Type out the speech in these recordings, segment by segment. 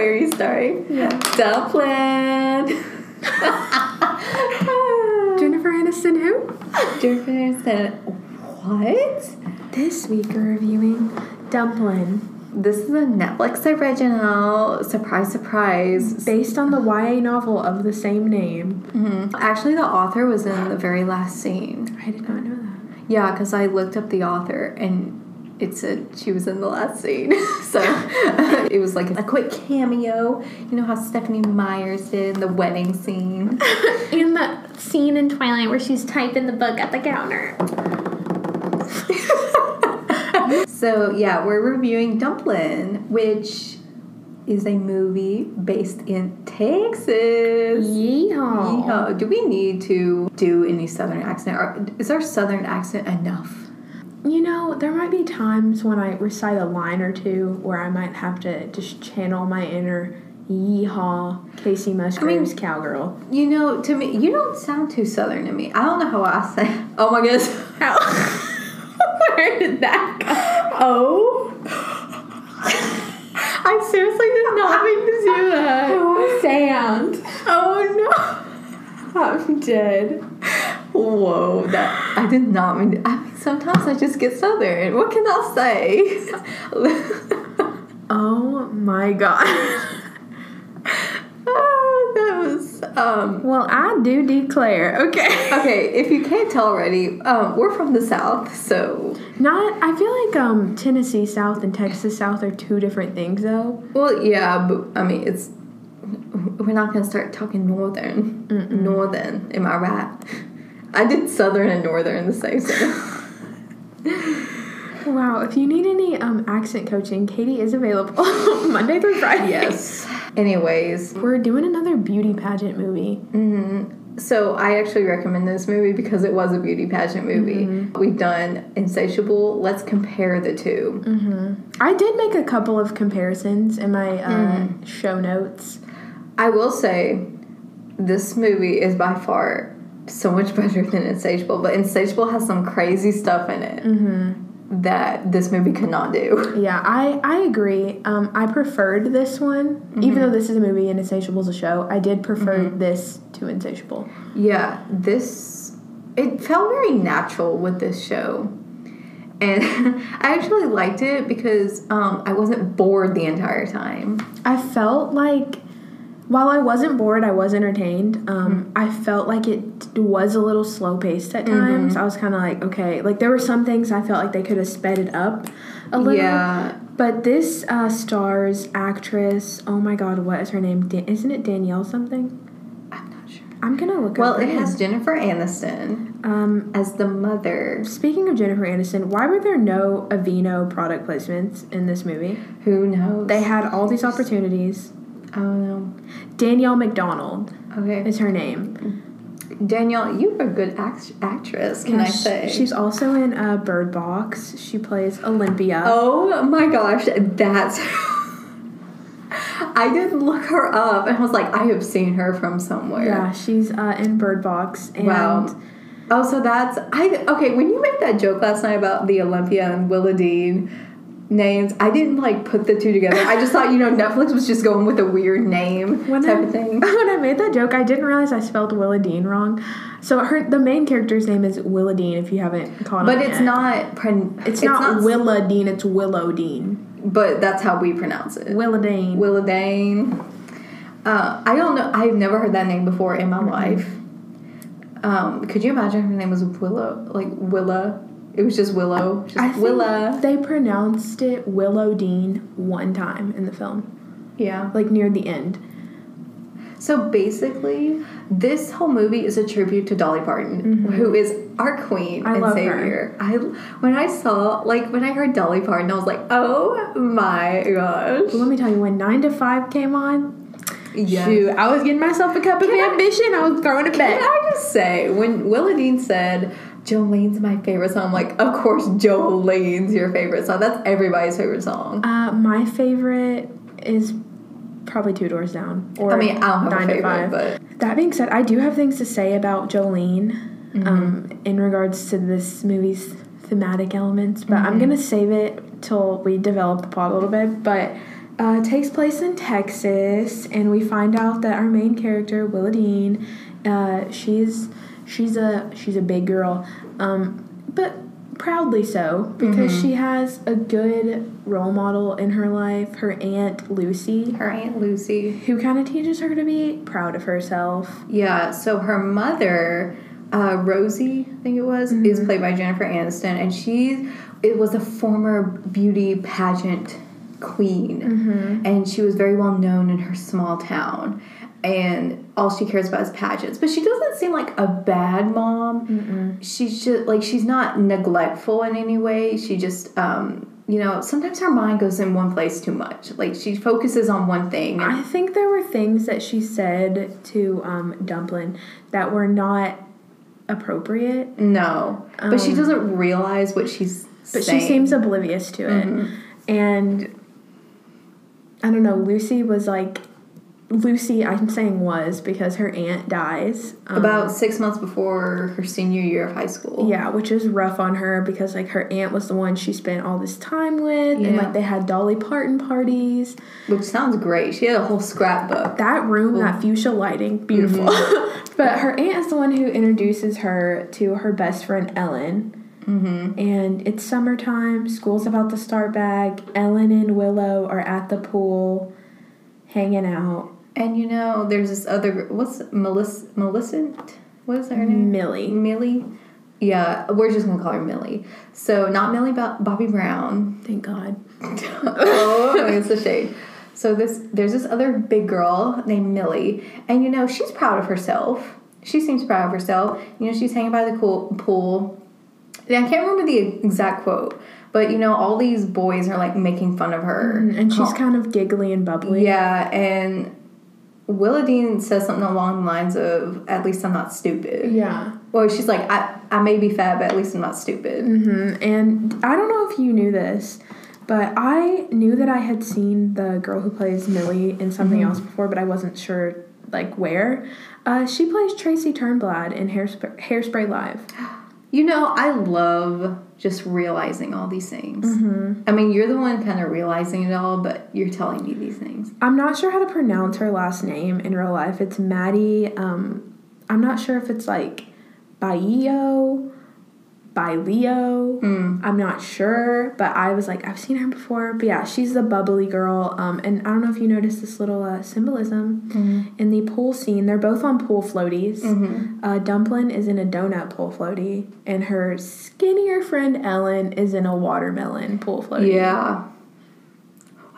Where are you starting? Yeah. Dumpling. Jennifer Aniston, who? Jennifer Aniston. What? This week we're reviewing Dumpling, This is a Netflix original. Surprise, surprise. based on the YA novel of the same name. Mhm. Actually, the author was in the very last scene. I did not know that. Yeah, because I looked up the author and it said she was in the last scene. so uh, it was like a quick cameo. You know how Stephenie Meyers did in the wedding scene? In the scene in Twilight where she's typing the book at the counter. So yeah, we're reviewing Dumplin', which is a movie based in Texas. Yeehaw. Yeehaw. Do we need to do any southern accent, or is our southern accent enough? You know, there might be times when I recite a line or two where I might have to just channel my inner yeehaw Kacey Musgraves cowgirl. You know, to me, you don't sound too southern to me. I don't know how I say. Oh my goodness. how? Where did that go? Oh. I seriously did not mean to do that. Sound. Oh no. I'm dead. Whoa, that I did not mean. To, I mean, sometimes I just get southern. What can I say? Oh my god. oh, that was um. well, I do declare. Okay. Okay, if you can't tell already, um, we're from the south, so Not. I feel like um Tennessee South and Texas South are two different things though. well, yeah, but I mean, it's we're not gonna start talking northern. Northern, am I right? I did southern and northern the same sentence. Wow. If you need any um accent coaching, Katie is available Monday through Friday. yes. Anyways, We're doing another beauty pageant movie. So I actually recommend this movie because it was a beauty pageant movie. We've done Insatiable. Let's compare the 2 I did make a couple of comparisons in my uh, show notes. I will say, this movie is by far so much better than Insatiable, but Insatiable has some crazy stuff in it that this movie could not do. Yeah, I, I agree. Um, I preferred this one, even though this is a movie and Insatiable is a show. I did prefer this to Insatiable. Yeah, this it felt very natural with this show. And I actually liked it because um, I wasn't bored the entire time. I felt like, while I wasn't bored, I was entertained. Um, I felt like it was a little slow paced at times. I was kind of like, okay, like there were some things I felt like they could have sped it up a little. Yeah. But this uh, stars actress. Oh my God, what is her name? Dan- isn't it Danielle something? I'm not sure. I'm gonna look. Up Well, it has Jennifer Aniston. Um, as the mother. speaking of Jennifer Aniston, why were there no Aveeno product placements in this movie? Who knows? They had all these opportunities. I don't know. Danielle Macdonald Okay. is her name. Danielle, you're a good act- actress, can Yeah, I say? She's also in uh, Bird Box. She plays Olympia. Oh my gosh, that's. I did look her up and I was like, I have seen her from somewhere. Yeah, she's uh, in Bird Box. And Wow. Oh, so that's I okay. When you made that joke last night about the Olympia and Willa Dean names, I didn't like put the two together. I just thought you know Netflix was just going with a weird name when type I, of thing. when I made that joke, I didn't realize I spelled Willa Dean wrong. So her the main character's name is Willa Dean. If you haven't caught on, But it's yet. not. Pron- It's, not, Willa Dean. It's Willow Dean. But that's how we pronounce it. Willa Dean. Willa Dane. Uh, I don't know. I've never heard that name before in my Mm-hmm. life. Um, could you imagine her name was Willow? Like Willa. It was just Willow. Just I think Willa. they pronounced it Willow Dean one time in the film, Yeah. like near the end. So basically, this whole movie is a tribute to Dolly Parton, who is our queen Mm-hmm. I and love her. savior. I when I saw like when I heard Dolly Parton, I was like, oh my gosh. Let me tell you, when Nine to Five came on, Yes. shoot, I was getting myself a cup of Can I- ambition. I was throwing it Can back. I just say, when Willa Dean said, Jolene's my favorite song, I'm like, of course, Jolene's your favorite song. That's everybody's favorite song. Uh, my favorite is probably Two Doors Down. Or I mean, I don't have a favorite, but That being said, I do have things to say about Jolene Mm-hmm. um, in regards to this movie's thematic elements, but I'm Mm-hmm. gonna save it till we develop the plot a little bit. But uh, takes place in Texas, and we find out that our main character, Willa Dean, uh, she's she's a she's a big girl, um, but proudly so because Mm-hmm. she has a good role model in her life. Her aunt Lucy, Her Aunt Lucy. who kind of teaches her to be proud of herself. Yeah, so her mother, uh, Rosie, I think it was, is played by Jennifer Aniston, and she it was a former beauty pageant queen, and she was very well known in her small town. And all she cares about is pageants, but she doesn't seem like a bad mom. She's just like she's not neglectful in any way. She just, um, you know, sometimes her mind goes in one place too much. Like she focuses on one thing. And I think there were things that she said to um, Dumplin that were not appropriate, No, but she doesn't realize what she's. but saying. she seems oblivious to it. Mm-hmm. And I don't know, Lucy was like, Lucy, I'm saying was because her aunt dies. Um, about six months before her senior year of high school. yeah, which is rough on her because like her aunt was the one she spent all this time with, and like they had Dolly Parton parties. which sounds great. She had a whole scrapbook. That room, that fuchsia lighting, beautiful. Mm-hmm. but her aunt is the one who introduces her to her best friend Ellen. Mm-hmm. And it's summertime, school's about to start back. Ellen and Willow are at the pool, hanging out. And you know, there's this other what's Melissa Millicent? What is her name? Millie. Millie. Yeah, we're just gonna call her Millie. So not Millie Bo- Bobby Brown. Thank God. oh, it's a shade. So this there's this other big girl named Millie, and you know she's proud of herself. She seems proud of herself. You know she's hanging by the cool pool. And I can't remember the exact quote, but you know all these boys are like making fun of her, mm-hmm. And she's kind of giggly and bubbly. yeah, and Willa Dean says something along the lines of, "At least I'm not stupid." Yeah. Well, she's like, "I I may be fat, but at least I'm not stupid." hmm And I don't know if you knew this, but I knew that I had seen the girl who plays Millie in something else before, but I wasn't sure like where. Uh, she plays Tracy Turnblad in Hairspray, Hairspray Live. You know, I love just realizing all these things. Mm-hmm. I mean, you're the one kind of realizing it all, but you're telling me these things. I'm not sure how to pronounce her last name in real life. It's Maddie. Um, I'm not sure if it's like Baio, Baileo. I'm not sure, but I was like, I've seen her before. But yeah, she's the bubbly girl. Um, and I don't know if you noticed this little uh, symbolism in the pool scene. They're both on pool floaties. Uh, Dumplin is in a donut pool floaty, and her skinnier friend Ellen is in a watermelon pool floaty. Yeah.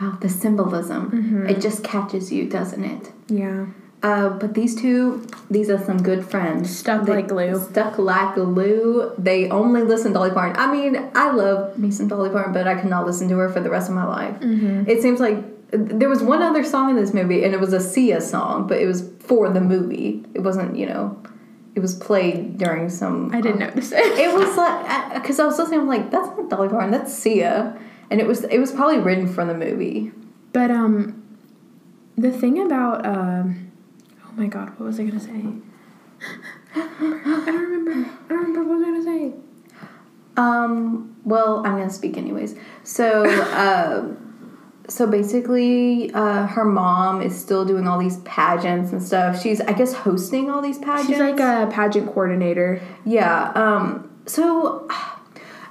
Wow, the symbolism. Mm-hmm. It just catches you, doesn't it? Yeah. Uh, but these two, these are some good friends. Stuck They- like glue. Stuck like glue. They only listen to Dolly Parton. I mean, I love me some Dolly Parton, but I cannot listen to her for the rest of my life. Mm-hmm. It seems like there was one other song in this movie, and it was a Sia song, but it was for the movie. It wasn't, you know, it was played during some. I didn't um, notice it. It was like because I was listening, I'm like, that's not Dolly Parton, that's Sia, and it was it was probably written for the movie. But um, the thing about um, oh my god, what was I gonna say? I don't remember. I don't remember what I was gonna say. Um. Well, I'm gonna speak anyways. So, uh, so basically, uh, her mom is still doing all these pageants and stuff. She's, I guess, hosting all these pageants. She's like a pageant coordinator. yeah. Um. So.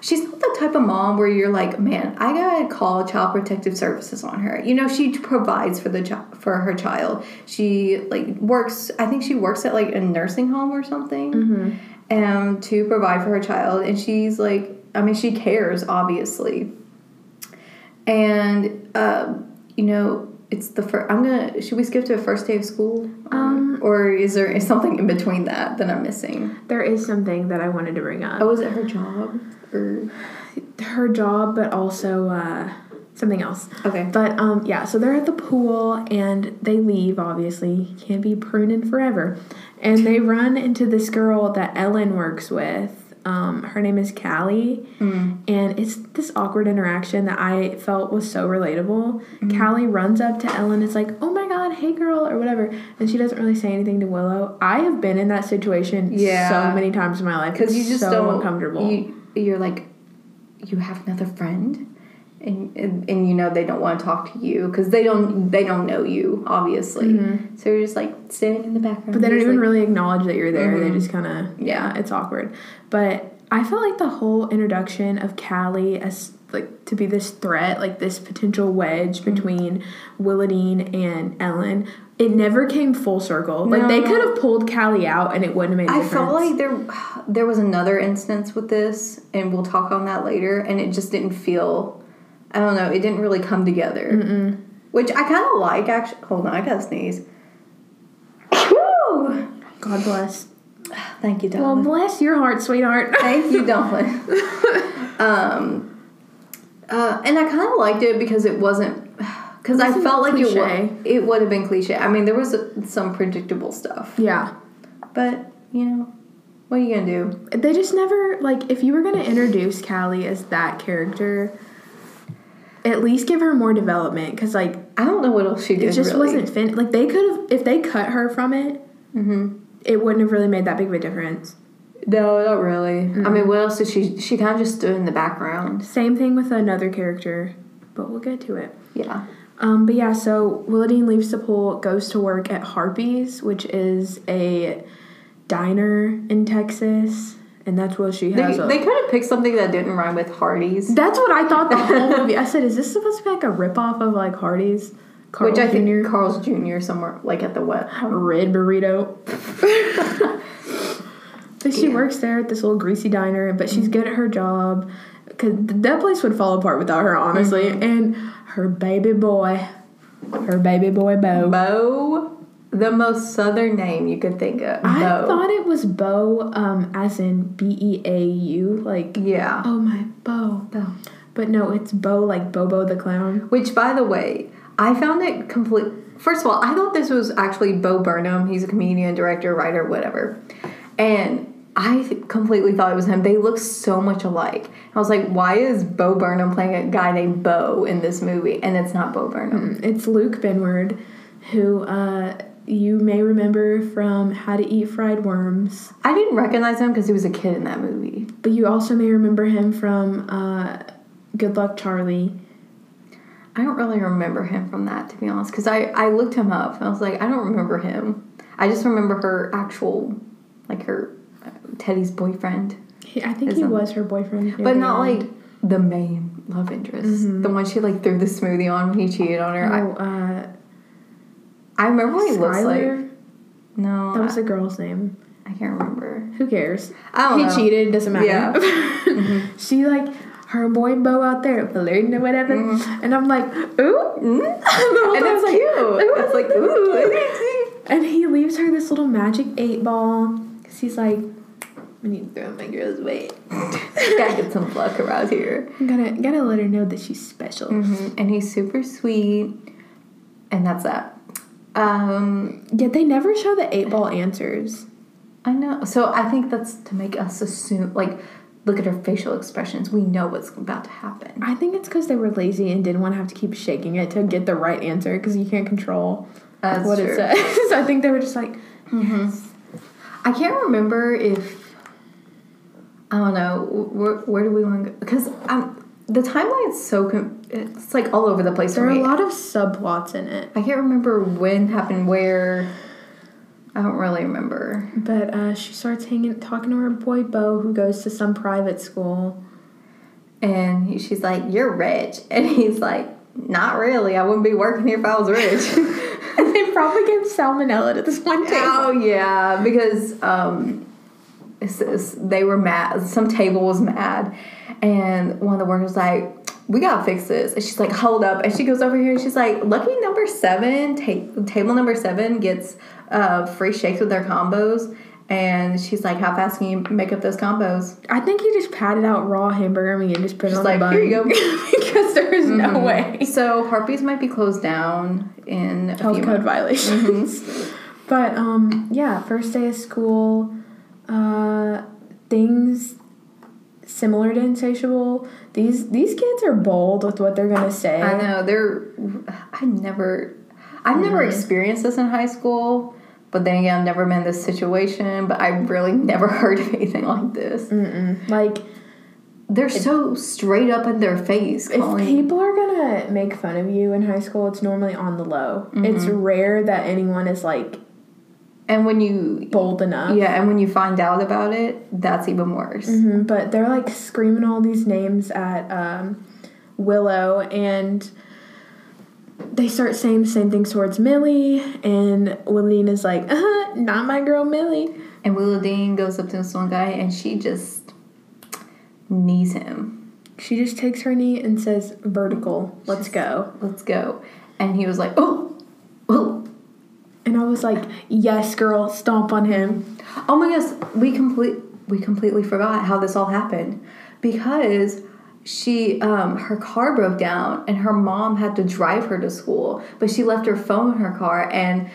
She's not the type of mom where you're like, man, I gotta call Child Protective Services on her. You know, she provides for the chi- for her child. She like works. I think she works at like a nursing home or something, and to provide for her child. And she's like, I mean, she cares obviously. And um, you know, it's the first. I'm gonna. Should we skip to a first day of school, um, or is there something in between that that I'm missing? There is something that I wanted to bring up. Oh, is it her job or Her job, but also uh, something else. okay? But um, yeah, so they're at the pool and they leave. Obviously, can't be pruning forever, and they run into this girl that Ellen works with. Um, her name is Callie, and it's this awkward interaction that I felt was so relatable. Callie runs up to Ellen, is like, "Oh my god, hey girl," or whatever, and she doesn't really say anything to Willow. I have been in that situation Yeah. so many times in my life Because you It's just so don't. uncomfortable. You, you're like, you have another friend, and, and, and you know they don't want to talk to you because they don't they don't know you obviously. So you're just like standing in the background. Mm-hmm. But they don't even like, really acknowledge that you're there. They Mhm. just kind of yeah, it's awkward. But I felt like the whole introduction of Callie as like to be this threat, like this potential wedge Mm-hmm. between Willadine and Ellen. It never came full circle. Like they could have pulled Callie out and it wouldn't have made. I felt like there there was another instance with this, and we'll talk on that later. And it just didn't feel. I don't know. It didn't really come together, which I kind of like. Actually, hold on, I gotta sneeze. Whew. God bless. Thank you, Well, bless your heart, sweetheart. Thank you, darling. um, uh, and I kind of liked it because it wasn't. Because I wasn't felt like it cliche. would, it would have been cliche. I mean, there was uh some predictable stuff, yeah. but you know, what are you gonna do? They just never like if you were gonna introduce Callie as that character, at least give her more development because like I don't know what else she did. it just really. wasn't fin. Like they could have if they cut her from it, Mm-hmm. it wouldn't have really made that big of a difference. No, not really. I mean, what else did she? She kind of just stood in the background. Same thing with another character, but we'll get to it. Yeah. Um, but yeah, so Willadine leaves the pool, goes to work at Harpies, which is a diner in Texas, and that's what she They, has. a, they could have picked something that didn't rhyme with Hardee's, That's what I thought the whole movie. I said, is this supposed to be like a ripoff of like Hardee's? Carl's which I think Jr. Carl's Jr. somewhere like at the wet. red burrito. but she works there at this little greasy diner, but she's mm-hmm. good at her job. Cause that place would fall apart without her, honestly. Mm-hmm. And her baby boy, her baby boy Bo. Bo, the most southern name you could think of. I Bo. thought it was Bo, um, as in B E A U, like Yeah. oh my Bo. Bo. But no, it's Bo like Bobo the clown. Which, by the way, I found it complete. First of all, I thought this was actually Bo Burnham. He's a comedian, director, writer, whatever. And I completely thought it was him. They look so much alike. I was like, why is Bo Burnham playing a guy named Bo in this movie? And it's not Bo Burnham. It's Luke Benward, who uh, you may remember from How to Eat Fried Worms, I didn't recognize him because he was a kid in that movie. but you also may remember him from uh, Good Luck Charlie. I don't really remember him from that, to be honest, because I, I looked him up and I was like, I don't remember him. I just remember her actual, like her uh, Teddy's boyfriend, He, I think he was her boyfriend, but not end. like the main love interest, the one she like threw the smoothie on when he cheated on her. Oh, uh, I, remember what he looks Skylar? like. No, That was the girl's name. I, can't remember. Who cares? I don't he know. cheated. Doesn't matter. Yeah. Mm-hmm. She like her boy Bo out there flirting or whatever, and I'm like, ooh, Mm? And I it's was like, cute. "Ooh, It's like ooh. And he leaves her this little magic eight ball because he's like, I need to throw my girl's way. Gotta get some luck around here. I'm gonna gotta let her know that she's special. And he's super sweet, and that's that. Um, Yet they never show the eight ball answers. I know. So I think that's to make us assume, like, look at her facial expressions. We know what's about to happen. I think it's because they were lazy and didn't want to have to keep shaking it to get the right answer because you can't control That's what true. it says. so I think they were just like, I can't remember if I don't know where, where do we want to go because um, the timeline timeline's so com- it's like all over the place there are a lot of subplots in it. I can't remember when happened where. I don't really remember. But uh, she starts hanging, talking to her boy Bo, who goes to some private school. And he, she's like, "You're rich," and he's like, "Not really. I wouldn't be working here if I was rich." And they probably gave salmonella to this one table. oh yeah, because um, they were mad. Some table was mad, and one of the workers was like. We gotta fix this. And she's like, hold up. And she goes over here and she's like, lucky number seven, ta- table number seven gets uh, free shakes with their combos. And she's like, how fast can you make up those combos? I think he just patted out raw hamburger meat and just put it on like, the bun. "Here you go." because there is no way. So Harpies might be closed down in a Health few code months. violations. but um, yeah, first day of school, uh, things similar to Insatiable. These these kids are bold with what they're gonna say. I know they're. I never, I've never experienced this in high school. But then again, I've never been in this situation. But I really never heard of anything like this. Mm-mm. Like they're so straight up in their face. If calling- people are gonna make fun of you in high school, it's normally on the low. It's rare that anyone is like and when you bold enough. yeah, and when you find out about it, that's even worse. Mhm, But they're like screaming all these names at um, Willow, and they start saying the same things towards Millie, and Willine is like, uh, huh, "Not my girl, Millie." And Willow Dean goes up to this one guy, and she just knees him. She just takes her knee and says, "Vertical, let's go." Let's go. And he was like, oh, oh, And I was like, "Yes, girl, stomp on him." oh my gosh, we complete we completely forgot how this all happened because she um her car broke down and her mom had to drive her to school, but she left her phone in her car and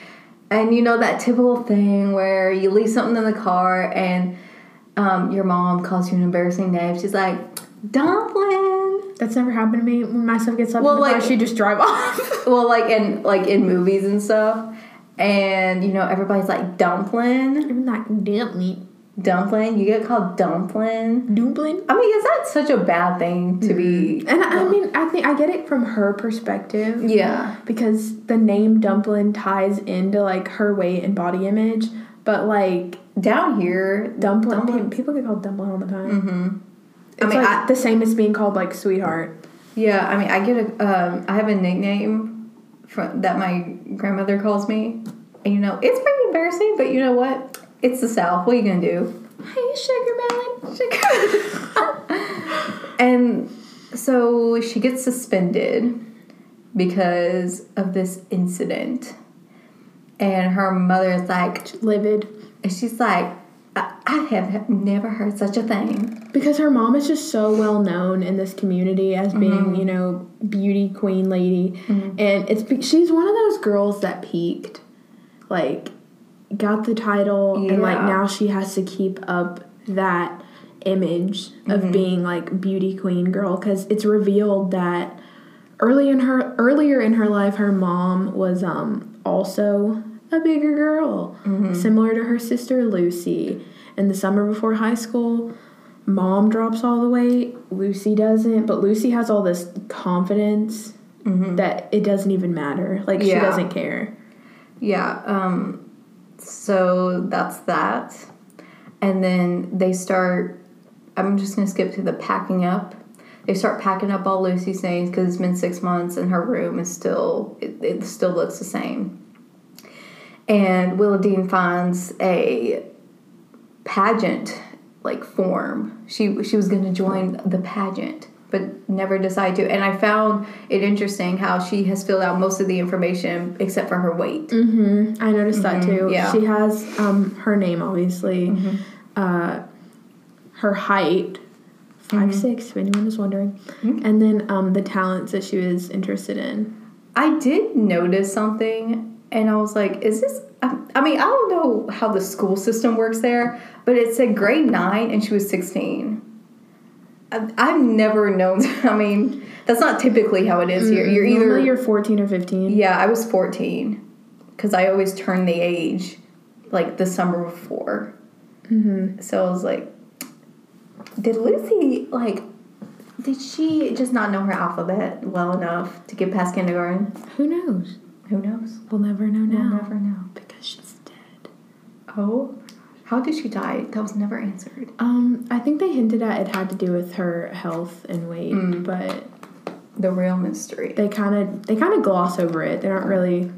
and you know that typical thing where you leave something in the car and um, your mom calls you an embarrassing name. She's like, dumpling. That's never happened to me. When my stuff gets left Well, in the car, like- she just drive off. Well, like in like in movies and stuff, and you know everybody's like dumpling, I'm not me, dumpling. You get called dumpling. dumpling. I mean, is that such a bad thing to be? And I mean, I think I get it from her perspective. Yeah, because the name dumpling ties into like her weight and body image, but like down here, dumpling, Dumplin- pe- people get called dumpling all the time. hmm It's I mean, like I- the same as being called like Sweetheart. Yeah, I mean, I get a. Um, I have a nickname from, that my grandmother calls me, and you know it's pretty embarrassing. But you know what? It's the South. What are you gonna do? Hey, Sugar Melon. Sugar. and so she gets suspended because of this incident. And her mother is like, Livid. and she's like, I, have never heard such a thing. Because her mom is just so well known in this community as being, mm-hmm. you know, beauty queen lady, mm-hmm. and it's she's one of those girls that peaked, like, got the title, and like now she has to keep up that image of mm-hmm. being like beauty queen girl. Because it's revealed that early in her earlier in her life her mom was um also a bigger girl. Similar to her sister lucy. In the summer before high school mom drops all the weight. Lucy doesn't but lucy has all this confidence that it doesn't even matter. Like she doesn't care. Yeah, um, so that's that. And then they start, I'm just gonna skip to the packing up. They start packing up all Lucy's things because it's been six months and her room is still, it, it still looks the same. And Willa Dean finds a pageant like form. She she was gonna join the pageant, but never decided to. And I found it interesting how she has filled out most of the information except for her weight. hmm I noticed that too. yeah. She has um, her name, obviously, uh, her height, 5 six. If anyone is wondering, and then um, the talents that she was interested in. I did notice something, and I was like, "Is this?" I, I mean, I don't know how the school system works there, but it said grade nine, and she was sixteen. I, I've never known. I mean, that's not typically how it is here. You're either Normally you're fourteen or fifteen. yeah. I was fourteen because I always turn the age like the summer before. Mm-hmm. So I was like, did Lucy like? Did she just not know her alphabet well enough to get past kindergarten? Who knows? Who knows? We'll never know now. We'll never know. because she's dead. Oh, how did she die? That was never answered. Um, I think they hinted at it had to do with her health and weight, Mm. but The real mystery. they kind of they kind of gloss over it. They don't really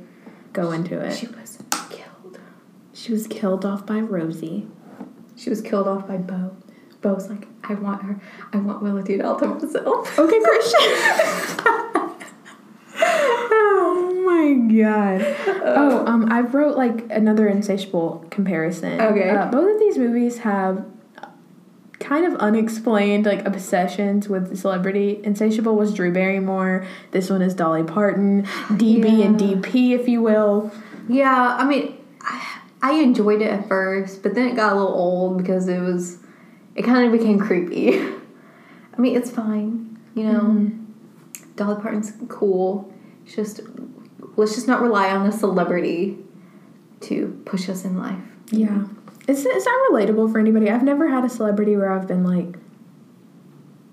go into it. She was killed. She was killed off by Rosie. She was killed off by Bo. Bo's like, I want her. I want all to myself. Okay, Christian. oh my god. Oh, um, I wrote like another insatiable comparison. Okay. Uh, both of these movies have kind of unexplained like obsessions with celebrity. Insatiable was Drew Barrymore. This one is Dolly Parton. DB and DP, if you will. Yeah, I mean, I, I enjoyed it at first, but then it got a little old because it was, it kind of became creepy. I mean, it's fine, you know. Dolly Parton's cool. It's just let's just not rely on a celebrity to push us in life. Yeah. Is, is that relatable for anybody? I've never had a celebrity where I've been like,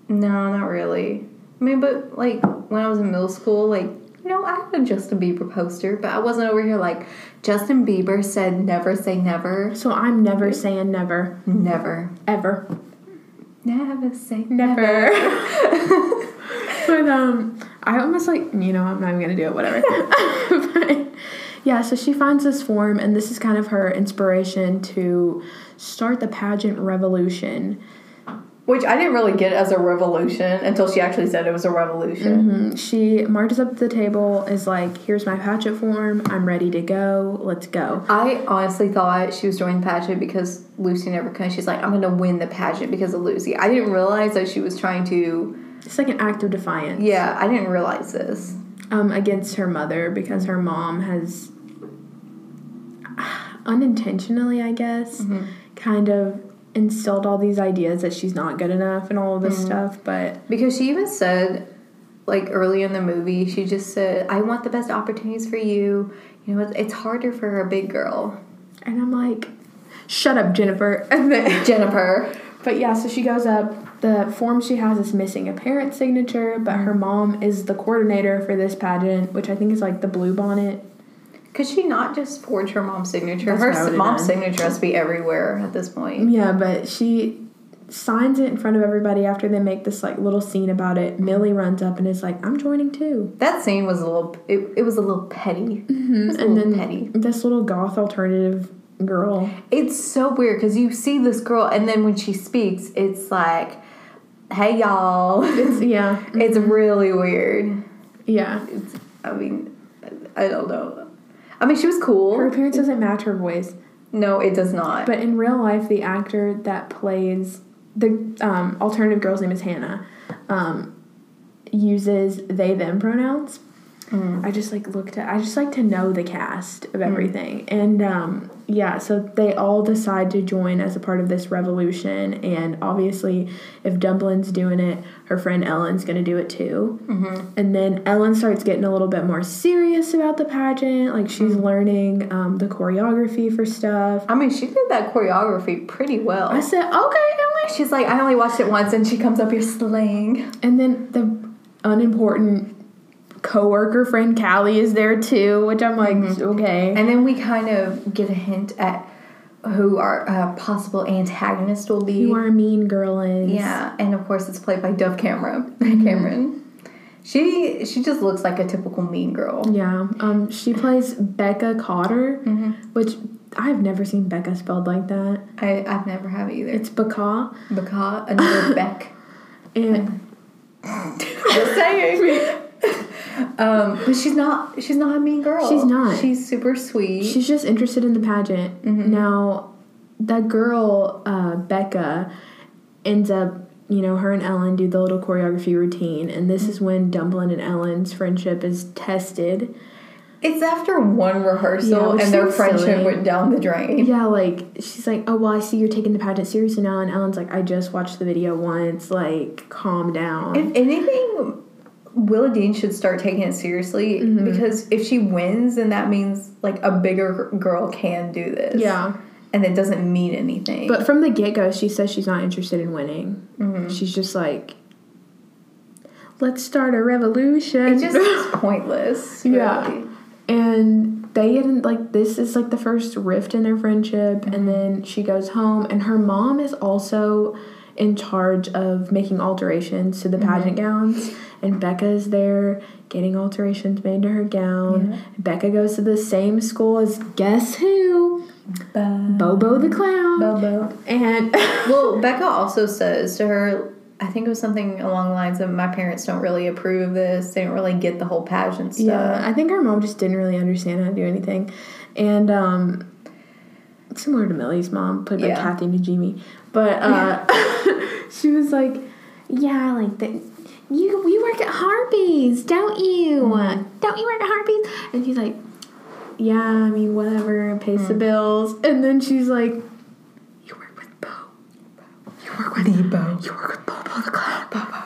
No, not really. I mean, but like when I was in middle school, like you know, I had a Justin Bieber poster, but I wasn't over here like Justin Bieber said, "Never say never." So I'm never saying never, Never, ever, never say never. but um, I almost like you know I'm not even gonna do it. Whatever. but, yeah, so she finds this form, and this is kind of her inspiration to start the pageant revolution. Which I didn't really get as a revolution until she actually said it was a revolution. Mhm. She marches up to the table, is like, "Here's my pageant form. I'm ready to go. Let's go." I honestly thought she was joining the pageant because Lucy never could. She's like, I'm gonna win the pageant because of Lucy. I didn't realize that she was trying to. It's like an act of defiance. Yeah, I didn't realize this. um, against her mother because her mom has unintentionally, I guess, kind of instilled all these ideas that she's not good enough and all of this stuff. But Because she even said, like early in the movie, she just said, I want the best opportunities for you. You know, it's, it's harder for a big girl. and I'm like, shut up, Jennifer. Jennifer. But yeah, so she goes up. The form she has is missing a parent signature, but her mom is the coordinator for this pageant, which I think is like the blue bonnet. Could she not just forge her mom's signature? That's her what I s- would've mom's done. signature has to be everywhere at this point. Yeah, but she signs it in front of everybody after they make this like little scene about it. Millie runs up and is like, "I'm joining too." That scene was a little, it, it was a little petty. Mm-hmm. It was a and little then petty. this little goth alternative girl. It's so weird because you see this girl, and then when she speaks, it's like, "Hey y'all." It's yeah, it's really weird. yeah. It's, I mean, I don't know. I mean, she was cool. Her appearance doesn't match her voice, no, it does not. but in real life, the actor that plays the um, alternative girl's name is Hannah. Um, uses they them pronouns. I just like looked at I just like to know the cast of everything. And um yeah, so they all decide to join as a part of this revolution and obviously if Dumplin's doing it, her friend Ellen's going to do it too. Mm-hmm. And then Ellen starts getting a little bit more serious about the pageant, like she's learning um, the choreography for stuff. I mean, she did that choreography pretty well. I said, "Okay, Ellen." She's like, I only watched it once, and she comes up here slaying. And then the unimportant coworker friend Callie is there too, which I'm like, okay. And then we kind of get a hint at who our uh, possible antagonist will be. Who our mean girl is. Yeah, and of course it's played by Dove Cameron. Cameron. She she just looks like a typical mean girl. Yeah. Um, she plays Bekah Cotter, which I've never seen Becca spelled like that. I I've never have either. It's Becca. Becca, another Beck. And Just saying. Um, but she's not she's not a mean girl. She's not. She's super sweet. she's just interested in the pageant. Now, that girl, uh, Becca, ends up, you know, her and Ellen do the little choreography routine, and this is when Dumplin and Ellen's friendship is tested. it's after one rehearsal which and their friendship silly. went down the drain. Yeah, like she's like, "Oh well, I see you're taking the pageant seriously now," and Ellen's like, "I just watched the video once. Like, calm down." If anything, Willa Dean should start taking it seriously Mm-hmm. because if she wins, then that means like a bigger girl can do this. yeah, and it doesn't mean anything. but from the get go, she says she's not interested in winning. Mm-hmm. She's just like, "Let's start a revolution." it just is pointless. Yeah. and they didn't like this is like the first rift in their friendship and then she goes home and her mom is also in charge of making alterations to the pageant gowns and becca is there getting alterations made to her gown. Becca goes to the same school as guess who? Bo- bobo the clown. Bobo. and Well, Becca also says to her, I think it was something along the lines of, "My parents don't really approve of this. They don't really get the whole pageant stuff." Yeah, I think her mom just didn't really understand how to do anything, and um, similar to Millie's mom, played by Yeah. Kathy Najimy. But uh, she was like, "Yeah, like that. you you work at Harpies, don't you? Mm-hmm. Don't you work at Harpies?" And she's like, "Yeah, I mean whatever, pays Mm. the bills." And then she's like, "You work with Bo. You work with Bo. You work with Bobo the clown." Bobo.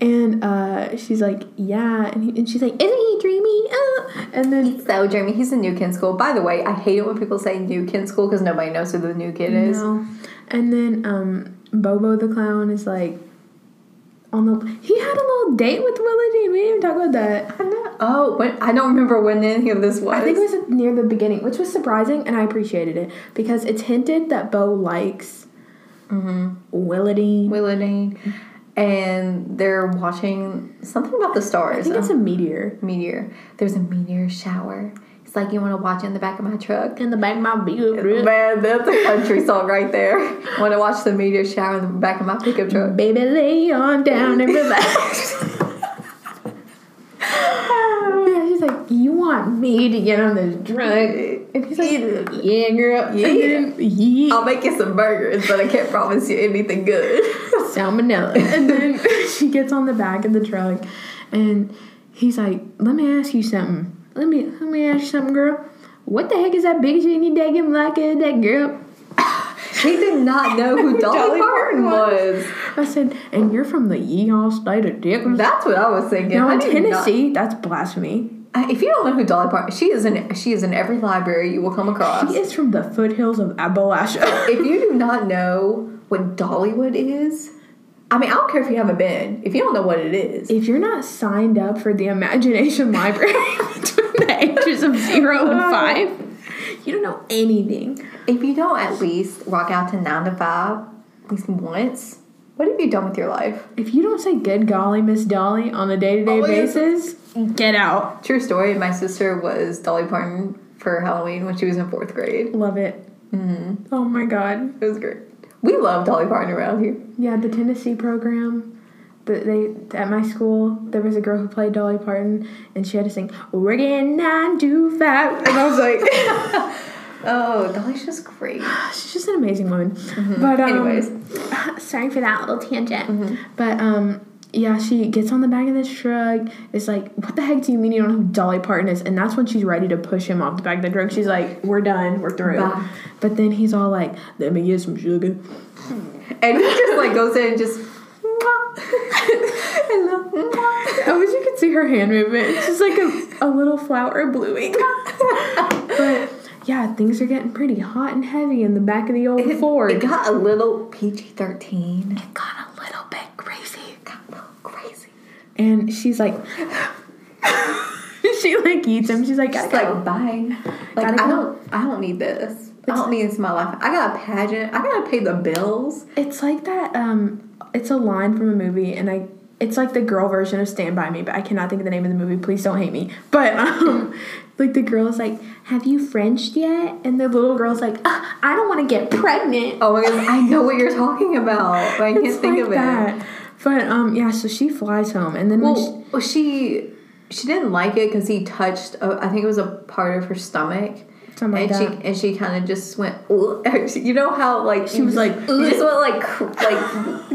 And uh, she's like, yeah, and, he, and she's like, isn't he dreamy? Uh. And then He's so Jeremy. He's a new kid in school. By the way, I hate it when people say new kid in school because nobody knows who the new kid is. No. And then um, Bobo the clown is like, on the he had a little date with Dean. We didn't even talk about that. I know. Oh, when, I don't remember when any of this was. I think it was near the beginning, which was surprising, and I appreciated it because it's hinted that Bo likes mm-hmm. Willie Dean. And they're watching something about the stars. I think it's a meteor. meteor. There's a meteor shower. It's like you want to watch it in the back of my truck. In the back of my vehicle. Man, that's a country song right there. Want to watch the meteor shower in the back of my pickup truck. Baby, lay on down and relax. yeah, she's like, you want me to get on this truck? And he's like, yeah, girl. Yeah. Then, yeah. I'll make you some burgers, but I can't promise you anything good. salmonella. And then she gets on the back of the truck and he's like, Let me ask you something. Let me let me ask you something, girl. What the heck is that big in your daggum uh, black ass that girl? he did not know who Dolly, Dolly Parton Parton was. I said, and you're from the yeehaw state of Texas. That's what I was thinking. Now I in did not- Tennessee, that's blasphemy. If you don't know who Dolly Parton, she is in she is in every library you will come across. She is from the foothills of Appalachia. if you do not know what Dollywood is, I mean, I don't care if you haven't been. If you don't know what it is, if you're not signed up for the Imagination Library between the ages of zero and five, you don't know anything. if you don't at least rock out to nine to five at least once, what have you done with your life? If you don't say good golly, Miss Dolly on a day to day basis, get out. True story. My sister was Dolly Parton for Halloween when she was in fourth grade. Love it. Mm-hmm. Oh my god. It was great. We love Dolly Parton around here. Yeah, the Tennessee program. The, they at my school there was a girl who played Dolly Parton and she had to sing working nine to five and I was like Oh, Dolly's just great. she's just an amazing woman. But um, Anyways. sorry for that little tangent. But um, yeah, she gets on the back of this truck. It's like, what the heck do you mean you don't know who Dolly Parton is? And that's when she's ready to push him off the back of the truck. She's like, we're done, we're through. Bye. But then he's all like, let me get some sugar. And he just like goes in and just. Hello. I wish you could see her hand movement. It's just like a, a little flower blooming. but yeah, things are getting pretty hot and heavy in the back of the old Ford. It got a little PG 13. It got a little bit crazy. It Got a little crazy. And she's like, she like eats him. She's like, Just gotta like go. bye. Like Gotta I go. don't I don't need this. I don't need this in my life. I got a pageant. I gotta pay the bills. It's like that. Um, it's a line from a movie, and I. It's like the girl version of Stand by Me, but I cannot think of the name of the movie. Please don't hate me. But um, like the girl's like, "Have you Frenched yet?" And the little girl's like, "Ah, "I don't want to get pregnant." Oh my god, I know what you're talking about, but I can't It's think like of it. that. But um, yeah. So she flies home, and then she, Well, well, she she didn't like it because he touched. Uh, I think it was a part of her stomach. Something like and that. she and she kind of just went. You know how like She was like, you just went like like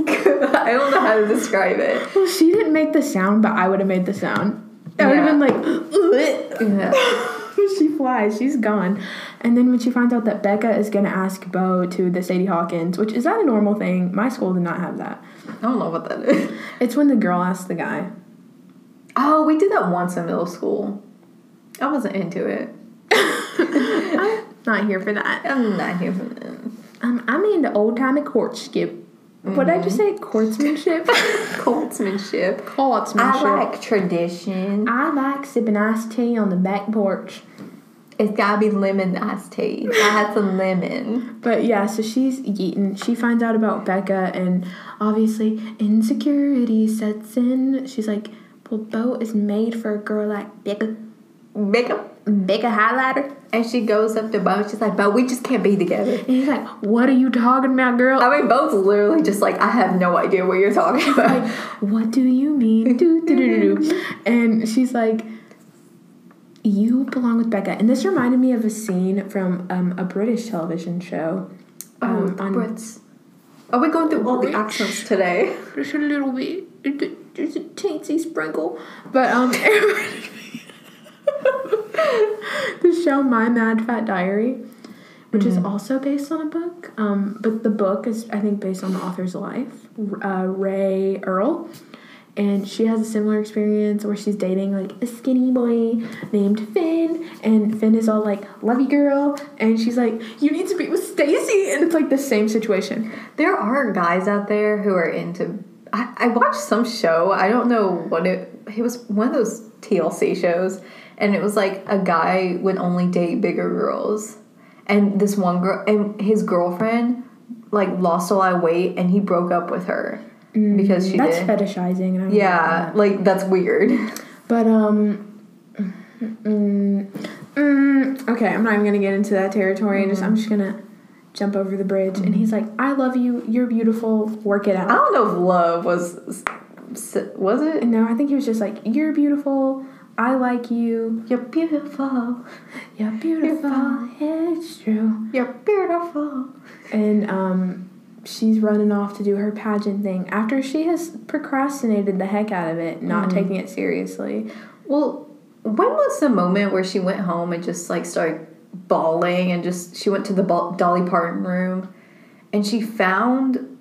I don't know how to describe it. well, she didn't make the sound, but I would have made the sound. I would have been like, Yeah. she flies. She's gone. And then when she finds out that Becca is gonna ask Bo to the Sadie Hawkins, which is that a normal thing? My school did not have that. I don't know what that is. It's when the girl asks the guy. Oh, we did that once in middle school. I wasn't into it. I'm not here for that. I'm not here for that. Um, I'm into old timey courtship. What did I just mm-hmm. say? Courtsmanship. Coltsmanship. I like tradition. I like sipping iced tea on the back porch. It's gotta be lemon iced tea. I had some lemon. But yeah, so she's eaten. She finds out about Becca, and obviously insecurity sets in. She's like, "Well, Bo is made for a girl like Becca, Becca. a highlighter." And she goes up to Bo. She's like, Bo, we just can't be together. And he's like, "What are you talking about, girl?" I mean, Bo's literally just like, I have no idea what you're talking about. like, "What do you mean?" do, do, do, do, do. And she's like, "You belong with Becca." And this reminded me of a scene from um, a British television show. oh, um, the on- Brits. Are we going through all the accents today? Just a little bit. Just a teensy sprinkle. But um the show My Mad Fat Diary, which is also based on a book. Um, but the book is I think based on the author's life, uh, Rae Earl. And she has a similar experience where she's dating like a skinny boy named Finn, and Finn is all like, "Love you, girl," and she's like, "You need to be with Stacy," and it's like the same situation. There are guys out there who are into I, I watched some show. I don't know what it. It was one of those TLC shows, and it was like a guy would only date bigger girls, and this one girl and his girlfriend like lost a lot of weight, and he broke up with her because she That's did. fetishizing. And I don't yeah, like like that's weird. But um. Mm, mm, okay, I'm not even gonna get into that territory. Just I'm just gonna jump over the bridge, and he's like, "I love you. You're beautiful. Work it out I don't know if love was was it. No, I think he was just like, "You're beautiful. I like you. You're beautiful. You're beautiful. It's true." You're beautiful. And um, she's running off to do her pageant thing after she has procrastinated the heck out of it, not taking it seriously. Well, when was the moment where she went home and just like started bawling and just she went to the Dolly Parton room and she found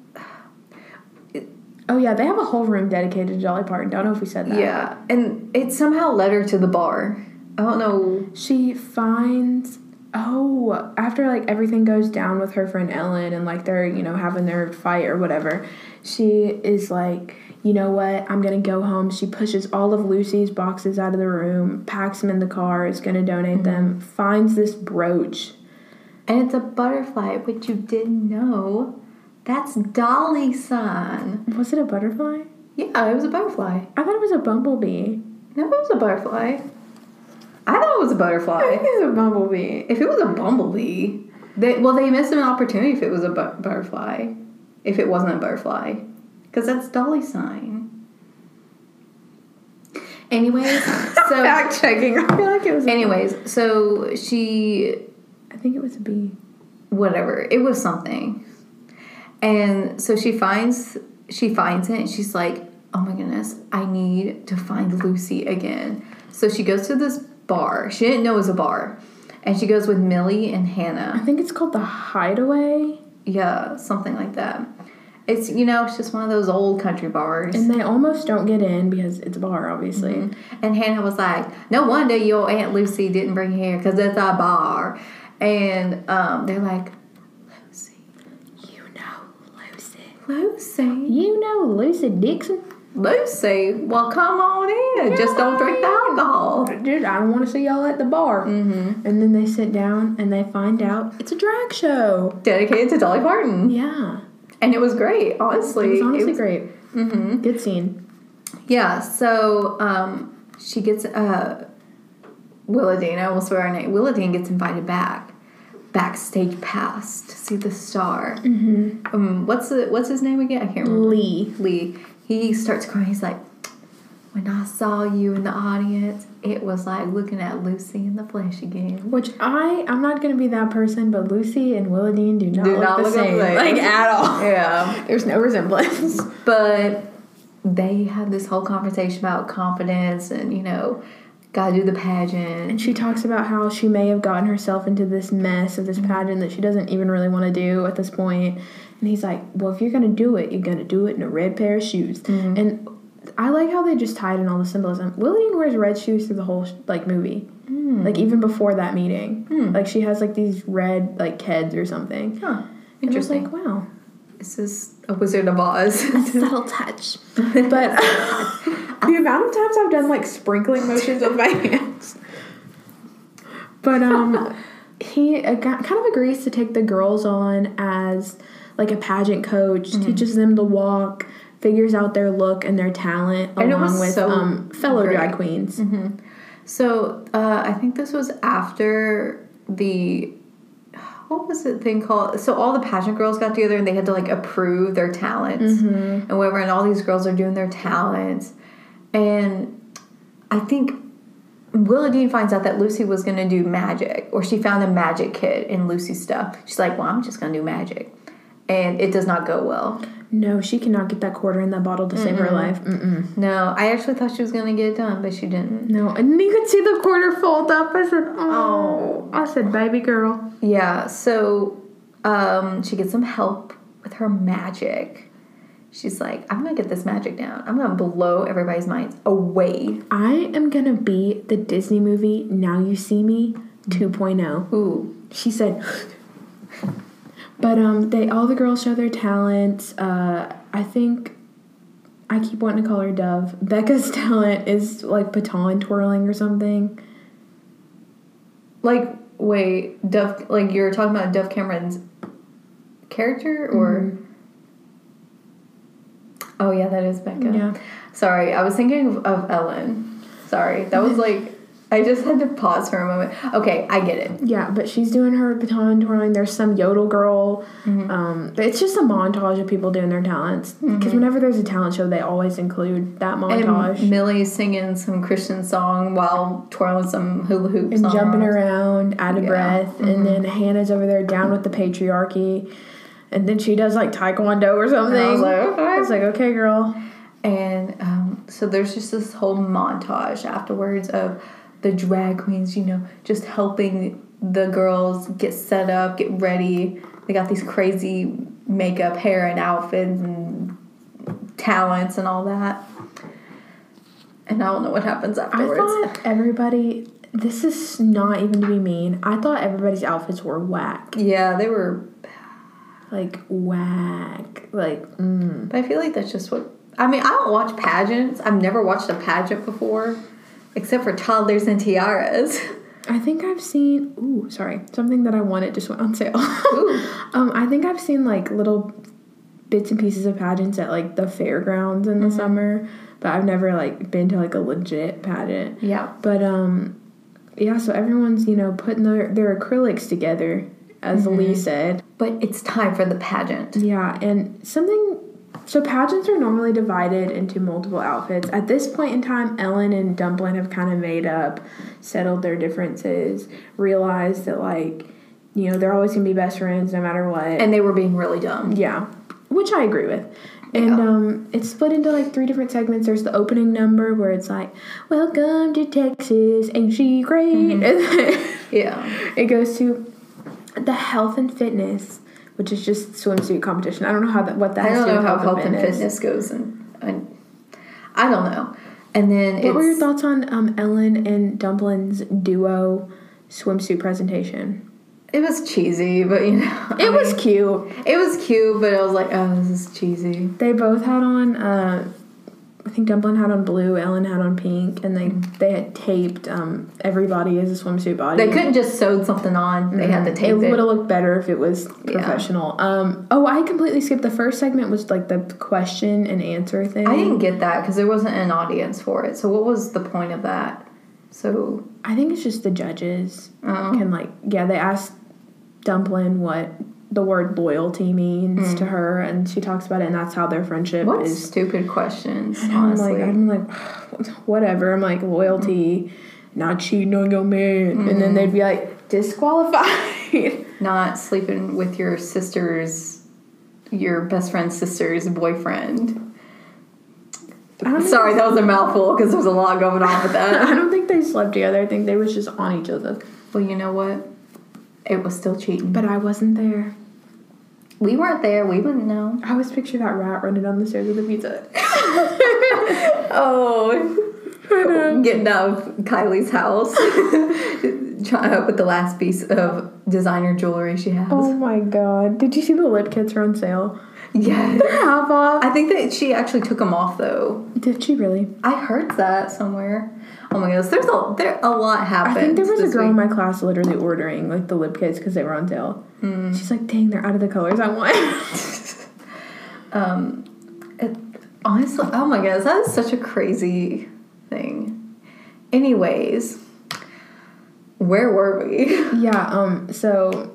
Oh yeah, they have a whole room dedicated to Dolly Parton. Don't know if we said that. yeah and it somehow led her to the bar. I don't know. She finds oh after like everything goes down with her friend Ellen and like they're you know having their fight or whatever, she is like. You know what? I'm gonna go home. She pushes all of Lucy's boxes out of the room, packs them in the car, is gonna donate them, mm-hmm. finds this brooch. And it's a butterfly, which you didn't know. That's Dolly son. Was it a butterfly? Yeah, it was a butterfly. I thought it was a bumblebee. No, it was a butterfly. I thought it was a butterfly. I think it's a bumblebee. If it was a bumblebee, they well they missed an opportunity if it was a bu- butterfly. If it wasn't a butterfly, because that's Dolly sign. Anyways, so Fact checking. I feel like it was. A anyways, so she I think it was a bee. whatever it was something, and so she finds she finds it and she's like, oh my goodness, I need to find Lucy again. So she goes to this bar. She didn't know it was a bar, and she goes with Millie and Hannah. I think it's called the Hideaway, Yeah, something like that. It's you know, it's just one of those old country bars. and they almost don't get in because it's a bar, obviously. And Hannah was like, "No wonder your aunt Lucy didn't bring you here because it's a bar." And um, they're like, "Lucy, You know Lucy. You know Lucy Dickson. Lucy. Well, come on in. Just don't drink the alcohol." Dude, I don't want to see y'all at the bar. Mm-hmm. And then they sit down and they find out it's a drag show. Dedicated to Dolly Parton, Yeah, and it was great. Honestly, it was honestly It great. Mm-hmm. Good scene. Yeah, so um, she gets uh, Willadine. I almost swear her name. Willadine gets invited back, backstage pass to see the star. Mm-hmm. Um, what's the what's his name again? I can't remember. Lee. Lee. He starts crying. He's like, "When I saw you in the audience, it was like looking at Lucy in the flesh again." Which I, I'm not gonna be that person, but Lucy and Willadine do not Do look not the look same, like at all. Yeah, There's no resemblance. but they had this whole conversation about confidence and you know, gotta do the pageant. And she talks about how she may have gotten herself into this mess of this mm-hmm. pageant that she doesn't even really want to do at this point. And he's like, "Well, if you're gonna do it, you're gonna do it in a red pair of shoes." Mm-hmm. And I like how they just tied in all the symbolism. Willadine wears red shoes through the whole like movie, mm. like even before that meeting. Mm. Like she has like these red like keds or something. Huh. And I was Interesting. like, wow, This is a Wizard of Oz. A subtle touch. But the amount of times I've done like sprinkling motions with my hands. But um, he uh, kind of agrees to take the girls on as like a pageant coach, teaches them to walk, figures out their look and their talent And along with so um, fellow great. drag queens. so uh, I think this was after the what was the thing called? So all the pageant girls got together and they had to like approve their talents and whatever. And all these girls are doing their talents, and I think Willadine finds out that Lucy was going to do magic, or she found a magic kit in Lucy's stuff. She's like, "Well, I'm just going to do magic," and it does not go well. No, she cannot get that quarter in that bottle to save her life. Mm-mm. No, I actually thought she was going to get it done, but she didn't. No, and you could see the quarter fold up. I said, "Oh," I said, "Baby girl." Yeah, so um, she gets some help with her magic. She's like, I'm gonna get this magic down. I'm gonna blow everybody's minds away. I am gonna be the Disney movie Now You See Me 2.0. Ooh. She said, but um, they all the girls show their talents. Uh, I think I keep wanting to call her Dove. Bekah's talent is like baton twirling or something. Like, wait, Dove, like you're talking about Dove Cameron's character or. Mm-hmm. Oh, yeah, that is Bekah. Yeah. Sorry, I was thinking of, of Ellen. Sorry, that was like. I just had to pause for a moment. Okay, I get it. Yeah, but she's doing her baton twirling. There's some yodel girl. Mm-hmm. Um, it's just a montage of people doing their talents. Mm-hmm. Because whenever there's a talent show, they always include that montage. And Millie's singing some Christian song while twirling some hula hoops. and jumping around out of Yeah. breath and mm-hmm. then hannah's over there down with the patriarchy and then she does like taekwondo or something I was like, okay. I was like okay girl And um, so there's just this whole montage afterwards of the drag queens, you know, just helping the girls get set up, get ready. They got these crazy makeup, hair, and outfits and talents and all that. And I don't know what happens afterwards. i thought everybody this is not even to be mean i thought everybody's outfits were whack yeah, they were, like whack like mm. but I feel like that's just what. I mean, I don't watch pageants. I've never watched a pageant before, except for toddlers and tiaras. i think i've seen ooh sorry something that i wanted just went on sale Ooh. um i think i've seen like little bits and pieces of pageants at like the fairgrounds in the summer but i've never like been to like a legit pageant Yeah. But um yeah, so everyone's, you know, putting their, their acrylics together, as Lee said. But it's time for the pageant. Yeah, and something so pageants are normally divided into multiple outfits. At this point in time, Ellen and Dumplin have kind of made up, settled their differences, realized that like, you know, they're always gonna be best friends no matter what. And they were being really dumb. Yeah, which I agree with. And um, it's split into like three different segments. There's the opening number where it's like, "Welcome to Texas, ain't she great?" Mm-hmm. And then Yeah. it goes to the health and fitness, which is just swimsuit competition. I don't know how that what that I don't know how health and fitness goes, and, and I don't know. And then What were your thoughts on um, Ellen and Dumplin's duo swimsuit presentation? it was cheesy, but you know, It was cute. it was cute, but I was like, oh, this is cheesy. They both had on. Uh, I think Dumplin had on blue, Ellen had on pink, and they they had taped um, everybody as a swimsuit body. They couldn't just sew something on; they had to tape It would have looked better if it was professional. Um, oh, I completely skipped the first segment was like the question and answer thing. I didn't get that because there wasn't an audience for it. So what was the point of that? So I think it's just the judges Oh. can like yeah they asked Dumplin what the word loyalty means to mm. her and she talks about it and that's how their friendship what is. stupid questions? I'm Honestly, like I'm like whatever. I'm like loyalty, mm. not cheating on your man, and then they'd be like disqualified. not sleeping with your sister's, your best friend's sister's boyfriend. Sorry, that was a mouthful because there's a lot going on with that. I don't think they slept together. I think they was just on each other. well, you know what? It was still cheating. But I wasn't there. we weren't there. We wouldn't know. I always picture that rat running down the stairs with a pizza. Oh, getting out of Kylie's house, trying with the last piece of designer jewelry she has. oh my god! Did you see the lip kits are on sale? Yeah, Half off. I think that she actually took them off though. Did she really? I heard that somewhere. Oh my goodness, there's a there a lot happened. I think there was a girl week. in my class literally ordering like the lip kits because they were on sale. She's like, "Dang, they're out of the colors I want." Um, it, honestly, oh my goodness, that is such a crazy thing. Anyways, where were we? yeah. Um. So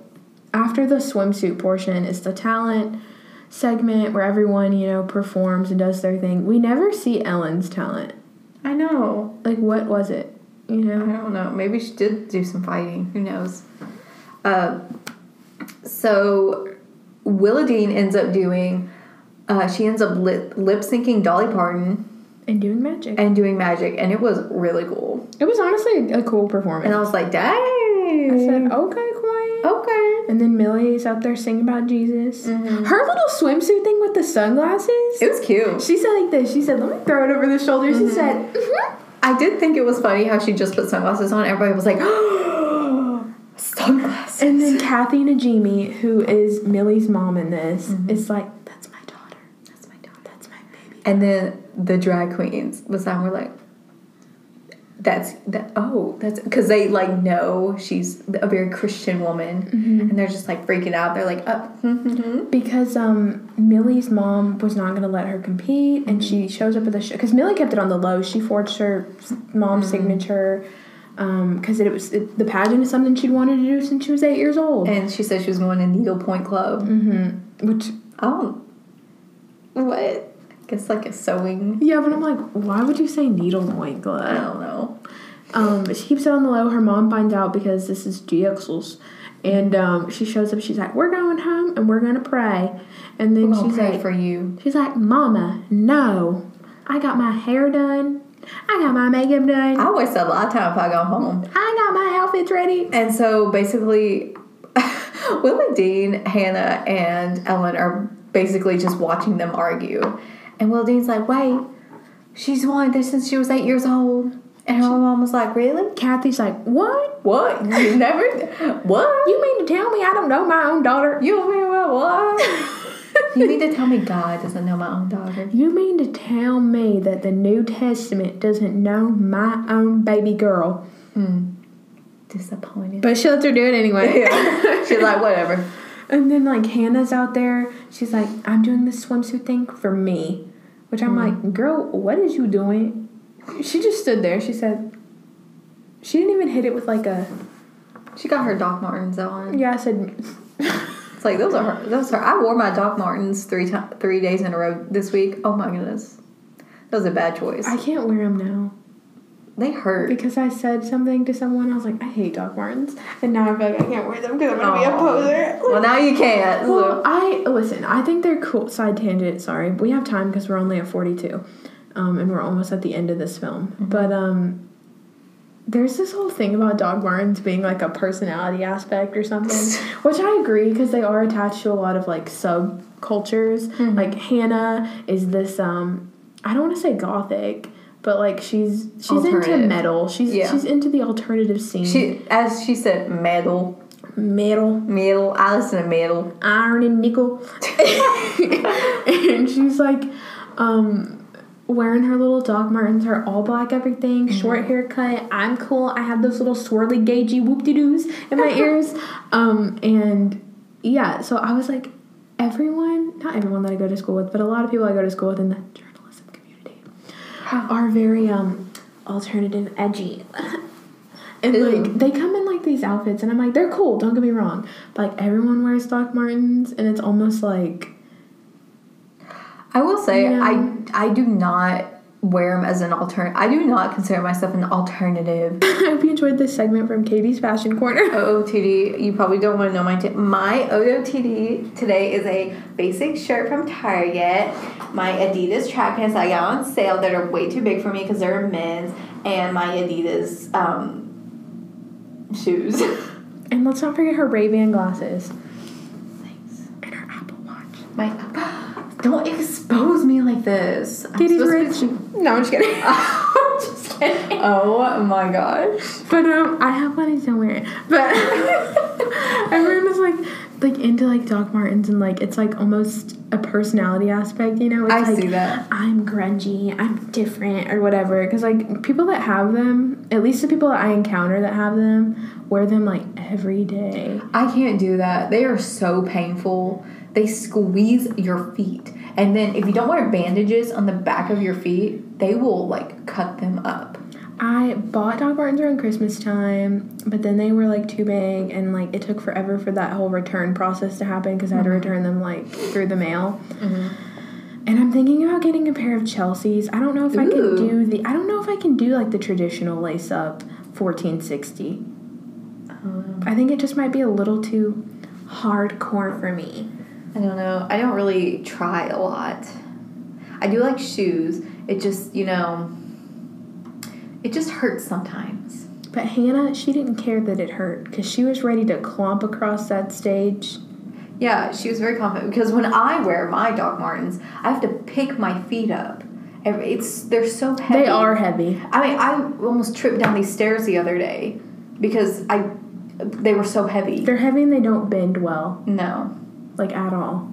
after the swimsuit portion is the talent segment where everyone you know performs and does their thing. We never see Ellen's talent. I know. Like, what was it? You know? I don't know. Maybe she did do some fighting. Who knows? Uh, so Willadine ends up doing. Uh, she ends up lip lip syncing Dolly Parton And doing magic. and doing magic, and it was really cool. It was honestly a cool performance. And I was like, "Dang!" I said, okay, Queen. "Okay." And then Millie is out there singing about Jesus. Mm-hmm. Her little swimsuit thing with the sunglasses. It was cute. she said like this. She said, let me throw it over the shoulder. She mm-hmm. said, "Mhm." I did think it was funny how she just put sunglasses on. Everybody was like, sunglasses. and then Kathy Najimy, who is Millie's mom in this, mm-hmm. is like, that's my daughter. That's my daughter. That's my baby. And then the drag queens beside were like, that's that. Oh, that's because they like know she's a very Christian woman, mm-hmm. and they're just like freaking out. They're like, oh, mm-hmm. because um, Millie's mom was not going to let her compete, and mm-hmm. she shows up at the show because Millie kept it on the low. She forged her mom's mm-hmm. signature um, because it was it, the pageant is something she'd wanted to do since she was eight years old. and she said she was going to Needlepoint Club. Which I don't. What? I guess like a sewing. yeah, but I'm like, why would you say needlepoint I don't know. Um, she keeps it on the low. Her mom finds out because this is GXL's. And um, she shows up. She's like, "We're going home and we're gonna pray." And then she's like, for you. She's like, Mama, no. I got my hair done. I got my makeup done. I waste a lot of time if I go home. I got my outfits ready. And so basically, Willadine, Hannah, and Ellen are basically just watching them argue. And Willadine's like, wait, she's wanted this since she was eight years old. And her mom was like, really? Kathy's like, What? What? You never? What? You mean to tell me I don't know my own daughter? You mean what? What? you mean to tell me God doesn't know my own daughter? You mean to tell me that the New Testament doesn't know my own baby girl? Hmm. Disappointed. But she lets her do it anyway. yeah. She's like, whatever. And then like Hannah's out there. She's like, I'm doing this swimsuit thing for me. Which I'm mm-hmm. like, girl, what is you doing? She just stood there. She said, she didn't even hit it with like a She got her Doc Martens on. yeah. I said, It's like those are her. Those are. I wore my Doc Martens three times, three days in a row this week. Oh my goodness, that was a bad choice. I can't wear them now they hurt. because I said something to someone. I was like, I hate Doc Martens, and now I feel like I can't wear them because I'm gonna be a poser. Well, now you can't. so- Well, I listen. I think they're cool. Side tangent. Sorry, we have time because we're only at forty-two, um, and we're almost at the end of this film. But um, there's this whole thing about Doc Martens being like a personality aspect or something, which I agree because they are attached to a lot of like subcultures. Like Hannah is this. Um, I don't want to say gothic. But like she's she's into metal. She's Yeah. she's into the alternative scene. she, as she said, metal, metal. metal. I listen to metal. iron and nickel. and she's like um wearing her little Doc Martens, her all black everything, short haircut. I'm cool. I have those little swirly gagey whoop de doos in my ears. Um and yeah, so I was like everyone, not everyone that I go to school with, but a lot of people I go to school with in the are very um alternative edgy. And Ew. like they come in like these outfits, and I'm like, they're cool. Don't get me wrong, but like everyone wears Doc Martens, and it's almost like I will say, Yeah. I I do not wear them as an alternate. I do not consider myself an alternative. I hope you enjoyed this segment from Katie's Fashion Corner. OOTD, you probably don't want to know my t- my OOTD today is a basic shirt from Target. My Adidas track pants I got on sale that are way too big for me because they're men's, and my Adidas um, shoes. And let's not forget her Ray Ban glasses Thanks. and her Apple Watch. My don't expose me like this. I'm Katie's supposed rich. to be- No, I'm just kidding. Just kidding. Oh my gosh. But um, I have one and don't wear it. But everyone is like, like into like Doc Martens and like it's like almost a personality aspect, you know? It's I like, see that. I'm grungy, I'm different, or whatever. Because like people that have them, at least the people that I encounter that have them, wear them like every day. I can't do that. They are so painful. They squeeze your feet. And then if you don't wear bandages on the back of your feet, they will like cut them up. I bought Doc Martens around Christmas time, but then they were like too big, and like it took forever for that whole return process to happen because I had to mm-hmm. return them like through the mail. Mm-hmm. And I'm thinking about getting a pair of Chelsea's. I don't know if I can do the. I don't know if I can do like the traditional lace up 1460. Uh-huh. I think it just might be a little too hardcore for me. I don't know. I don't really try a lot. I do like shoes. It just, you know, it just hurts sometimes. But Hannah, she didn't care that it hurt because she was ready to clomp across that stage. Yeah, she was very confident because when I wear my Doc Martens, I have to pick my feet up. It's they're so heavy. They are heavy. I mean, I almost tripped down these stairs the other day because I they were so heavy. They're heavy and they don't bend well, No. Like at all.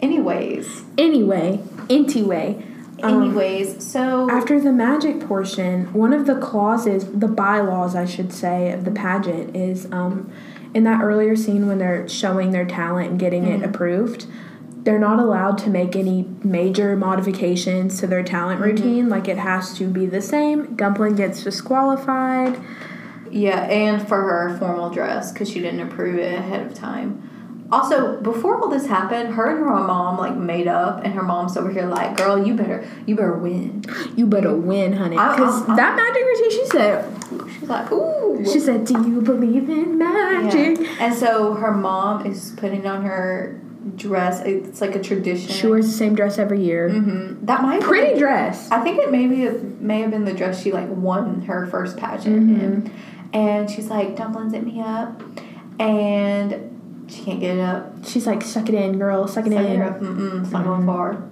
Anyways, Anyway, anyway, Um, Anyways, so After the magic portion, one of the clauses, the bylaws, I should say, of the pageant is um, in that earlier scene when they're showing their talent and getting it approved, they're not allowed to make any major modifications to their talent routine. Like it has to be the same. Dumpling gets disqualified. yeah, and for her formal dress because she didn't approve it ahead of time. Also, before all this happened, her and her mom like made up, and her mom's over here like, "Girl, you better, you better win." You better win, honey. Because that magic routine, she said, She's like, "Ooh." she said, "Do you believe in magic?" Yeah. And so her mom is putting on her dress. It's like a tradition. She wears the same dress every year. hmm That might Pretty dress. I think it maybe it may have been the dress she like won her first pageant Mm-hmm. in. And she's like, dumplings hit me up, and she can't get it up. She's like, "Suck it in, girl. Suck it Suck in." it up. Mm-mm, it's not going far.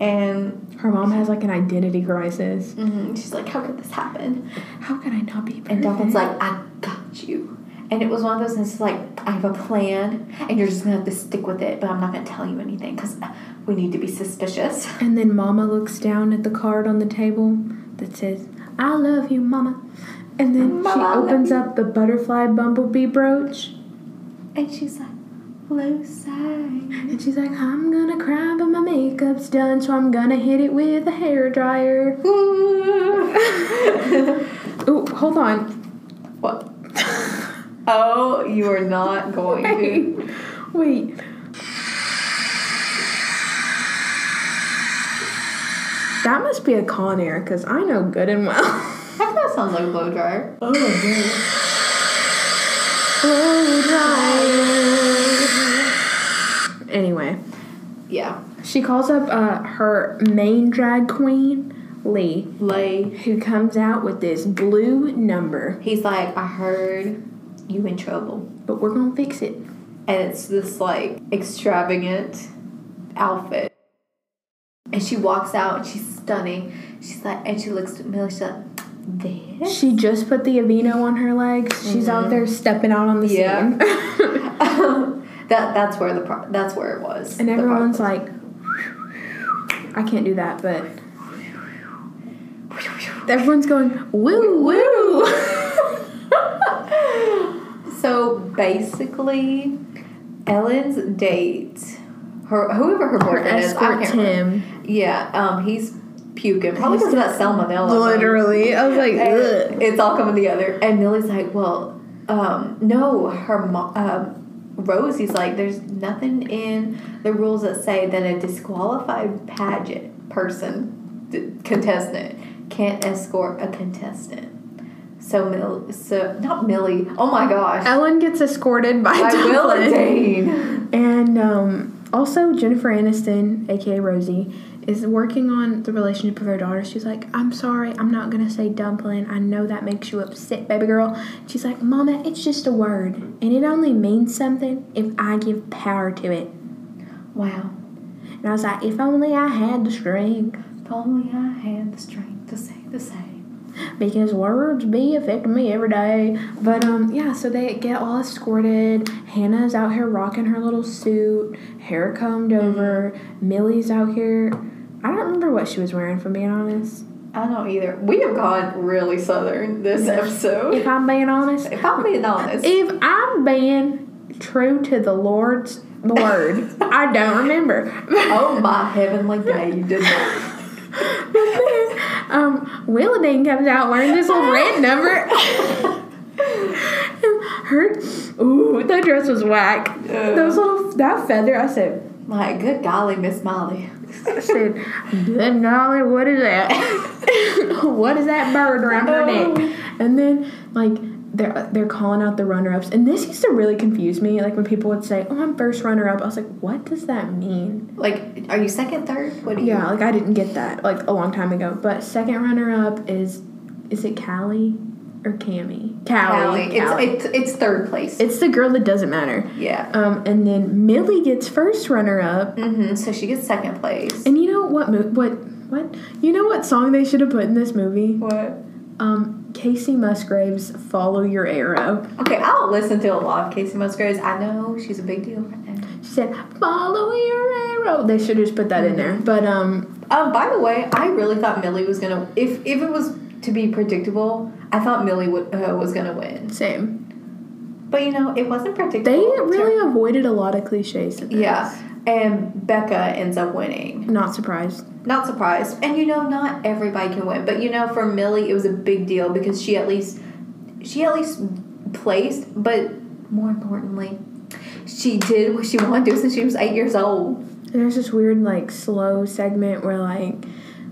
And Her mom has like an identity crisis. Mm-hmm. she's like, how could this happen? How could I not be perfect? And Dumpling's like, I got you. And it was one of those things like, I have a plan, and you're just gonna have to stick with it, but I'm not gonna tell you anything because we need to be suspicious. And then Mama looks down at the card on the table that says, I love you, Mama. And then Mama, she opens up the butterfly bumblebee brooch. And she's like, low side. And she's like, I'm gonna cry, but my makeup's done, so I'm gonna hit it with a hair dryer. Ooh, hold on. what? Oh, you are not going to. Wait. That must be a Conair, because I know good and well. That sounds like a blow dryer. Oh, Blow dryer. Anyway, Yeah. she calls up uh, her main drag queen, Lee, Lay. who comes out with this blue number. He's like, I heard you in trouble. But we're gonna fix it. and it's this like extravagant outfit. And she walks out and she's stunning. She's like, and she looks at Millie. She's like, this. She just put the Aveeno on her legs. She's out there stepping out on the Yeah. scene. that that's where the pro- that's where it was. and everyone's like, I can't do that, but everyone's going, woo, woo. so basically, Ellen's date, her whoever her Her boyfriend is, I escort can't remember. Tim. Yeah, um, he's puking probably because of that salmonella. Literally. I was like, ugh. it's all coming together. And Millie's like, well, um, no, her mom, um, Rosie's like, there's nothing in the rules that say that a disqualified pageant person, d- contestant, can't escort a contestant. So Mill, so not Millie. Oh my gosh, Ellen gets escorted by I will Dublin. Dane. And um, also, Jennifer Aniston, aka Rosie, is working on the relationship with her daughter. She's like, I'm sorry, I'm not gonna say dumpling. I know that makes you upset, baby girl. She's like, Mama, it's just a word, and it only means something if I give power to it. Wow. And I was like, if only I had the strength, If only I had the strength to say the same. Because words be affecting me every day. But um, yeah, so they get all escorted. Hannah's out here rocking her little suit, hair combed over. Millie's out here. I don't remember what she was wearing, from being honest. I don't either. We have gone really southern this episode. If I'm being honest, If I'm being honest, if I'm being true to the Lord's word, I don't remember. oh my heavenly day, you did not. Um, Willadine comes out wearing this little red number. Her, ooh, that dress was whack. Those little, that feather, I said, my good golly, Miss Molly. I said, good golly, what is that? what is that bird around her neck? And then, like, they're, they're calling out the runner ups. And this used to really confuse me. Like, when people would say, oh, I'm first runner up, I was like, what does that mean? Like, are you second, third? What do you? Yeah, like, I didn't get that, like, a long time ago. But second runner up is, is it Callie or Cammy? Callie. Callie. Callie. It's, it's it's third place. It's the girl that doesn't matter. yeah. Um, and then Millie gets first runner up. Mm-hmm. So she gets second place. And you know what? Mo- what? What? You know what song they should have put in this movie? What? Um, Kacey Musgraves, "Follow Your Arrow." Okay, I don't listen to a lot of Kacey Musgraves. I know she's a big deal right now. She said, "Follow your arrow." They should just put that in there. But um, Um, by the way, I really thought Millie was gonna. If if it was to be predictable, I thought Millie would, uh, was gonna win. same. But you know, it wasn't predictable. They really avoided a lot of cliches. Yeah, and Bekah ends up winning. Not surprised. Not surprised. And you know, not everybody can win, but you know, for Millie, it was a big deal because she at least she at least placed. But more importantly, she did what she wanted to do since she was eight years old. And there's this weird like slow segment where like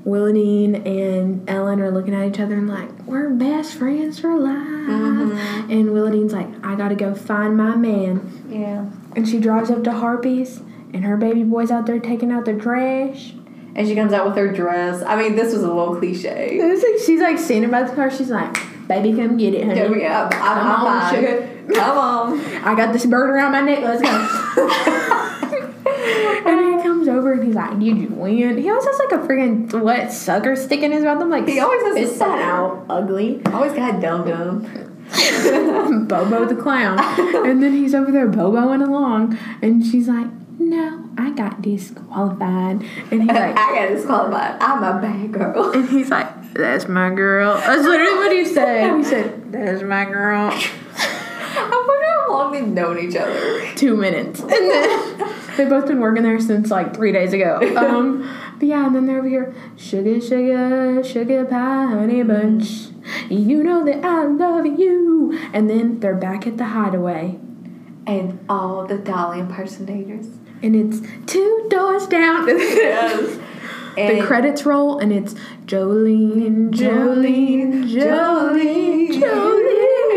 Willadine and Ellen are looking at each other and like we're best friends for life. Mm-hmm. And Willadine's like, I gotta go find my man. Yeah. And she drives up to Harpies, and her baby boy's out there taking out the trash. And she comes out with her dress. I mean, this was a little cliche. It's like she's like standing by the car. She's like, "Baby, come get it, honey. Yeah, yeah, I'm, Come I'm on, fine. sugar. Come on. I got this bird around my neck. Let's go." and he comes over and he's like, "Did you win?" He always has like a freaking what sucker stick in his mouth. I'm like, He always has a that sucker." out, ugly." Always got dum dum. Bobo the clown. and then he's over there boboing along, and she's like, "No, I got disqualified." And he's like, I got disqualified. I'm a bad girl. and he's like, "That's my girl." That's literally what he said. He said, "That's my girl." I wonder how long they've known each other. Two minutes, and then they've both been working there since like three days ago. Um, but yeah, and then they're over here, sugar, sugar, sugar pie, honey bunch. You know that I love you. And then they're back at the hideaway. And all the Dolly impersonators. And it's two doors down. Yes. the credits roll, and it's Jolene, Jolene, Jolene,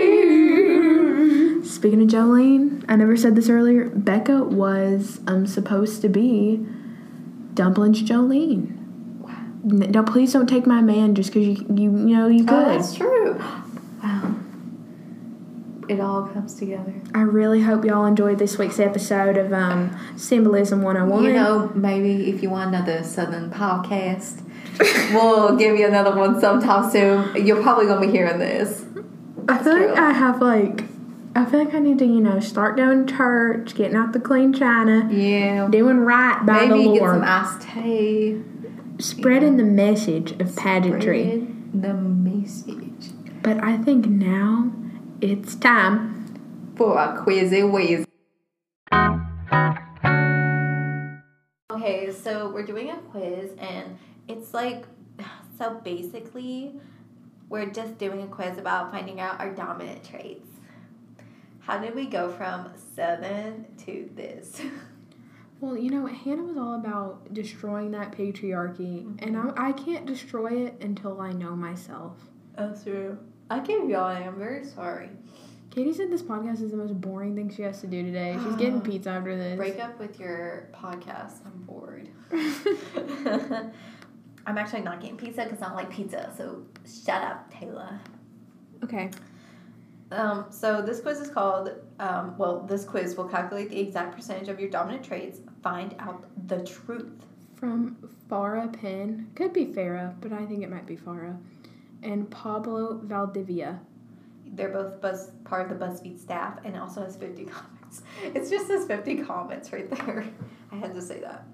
Jolene. Speaking of Jolene, I never said this earlier. Bekah was um supposed to be Dumplings Jolene. N- No, please don't take my man just because you, you you know you could. Oh, could. that's true. It all comes together. I really hope y'all enjoyed this week's episode of um Symbolism 101. You know, maybe if you want another Southern podcast, we'll give you another one sometime soon. You're probably gonna be hearing this. I feel like I have like I feel like I need to, you know, start going to church, getting out the clean china, Yeah. doing right by Maybe the get some Lord, iced tea. spreading the message of pageantry. Spread The message But I think now it's time. for a quizzy whiz. Okay, so we're doing a quiz, and it's like so basically, we're just doing a quiz about finding out our dominant traits. How did we go from seven to this? Well, you know, Hannah was all about destroying that patriarchy, and mm-hmm. I, I can't destroy it until I know myself. That's true. I gave y'all. I'm very sorry. Katie said this podcast is the most boring thing she has to do today. She's getting pizza after this. Break up with your podcast. I'm bored. I'm actually not getting pizza because I don't like pizza. So shut up, Taylor. okay. Um, so this quiz is called. Um, well, this quiz will calculate the exact percentage of your dominant traits. Find out the truth. From Farrah Penn. Could be Farah, but I think it might be Farah. And Pablo Valdivia. They're both buzz, part of the BuzzFeed staff, and also has 50 comments. It's just says 50 comments right there. I had to say that.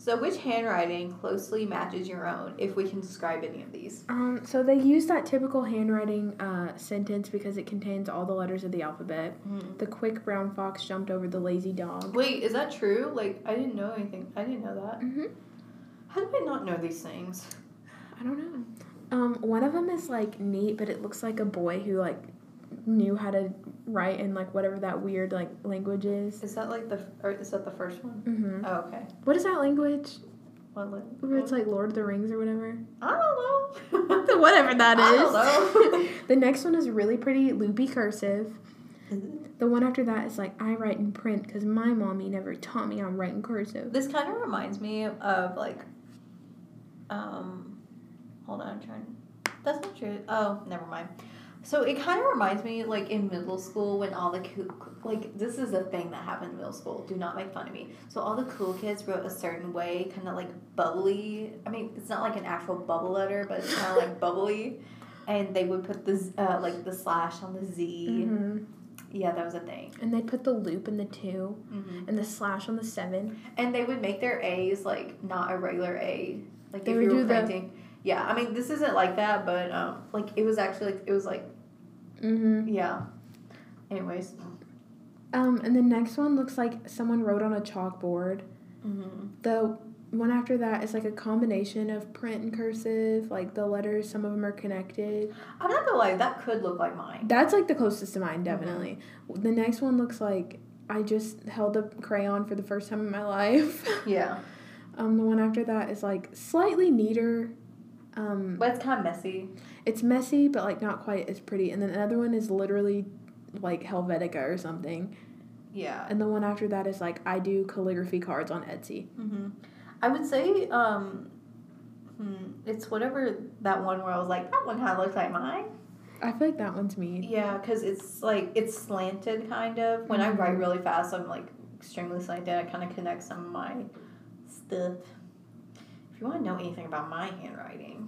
So, which handwriting closely matches your own? If we can describe any of these. Um, so they use that typical handwriting uh, sentence because it contains all the letters of the alphabet. The quick brown fox jumped over the lazy dog. Wait, is that true? Like, I didn't know anything. I didn't know that. Mm-hmm. How do I not know these things? I don't know. Um, one of them is like neat, but it looks like a boy who like knew how to write in like whatever that weird like language is. Is that like the, or is that the first one? Mm-hmm. Oh, okay. What is that language? What, Where it's like Lord of the Rings or whatever. I don't know. Whatever that is. I don't know. the next one is really pretty loopy cursive. The one after that is like I write in print because my mommy never taught me I'm writing cursive. This kind of reminds me of like, um, hold on, I'm trying. That's not true. Oh, never mind. So it kind of reminds me like in middle school when all the cool, like this is a thing that happened in middle school. Do not make fun of me. So all the cool kids wrote a certain way, kind of like bubbly. I mean, it's not like an actual bubble letter, but it's kind of like bubbly. And they would put the uh, like the slash on the Z. Mm-hmm. Yeah, that was a thing. And they'd put the loop in the 2 Mm-hmm. and the slash on the seven. And they would make their A's like not a regular A. Like They if would you were do printing. Yeah, I mean this isn't like that, but um, like it was actually like it was like Mm-hmm. yeah. Anyways. Um, and the next one looks like someone wrote on a chalkboard. Mm-hmm. The one after that is like a combination of print and cursive. Like the letters, some of them are connected. I'm not gonna lie, that could look like mine. That's like the closest to mine, definitely. The next one looks like I just held a crayon for the first time in my life. Yeah, um, the one after that is like slightly neater. Um, but it's kind of messy. it's messy, but like not quite as pretty. And then another one is literally like Helvetica or something. Yeah. And the one after that is like I do calligraphy cards on Etsy. Mm-hmm. I would say um, hmm, it's whatever that one where I was like that one kind of looks like mine. I feel like that one's me. Yeah, because it's like it's slanted kind of. When I Mhm. write really fast, I'm like extremely slanted. I kind of connect some of my stuff. If you want to know anything about my handwriting,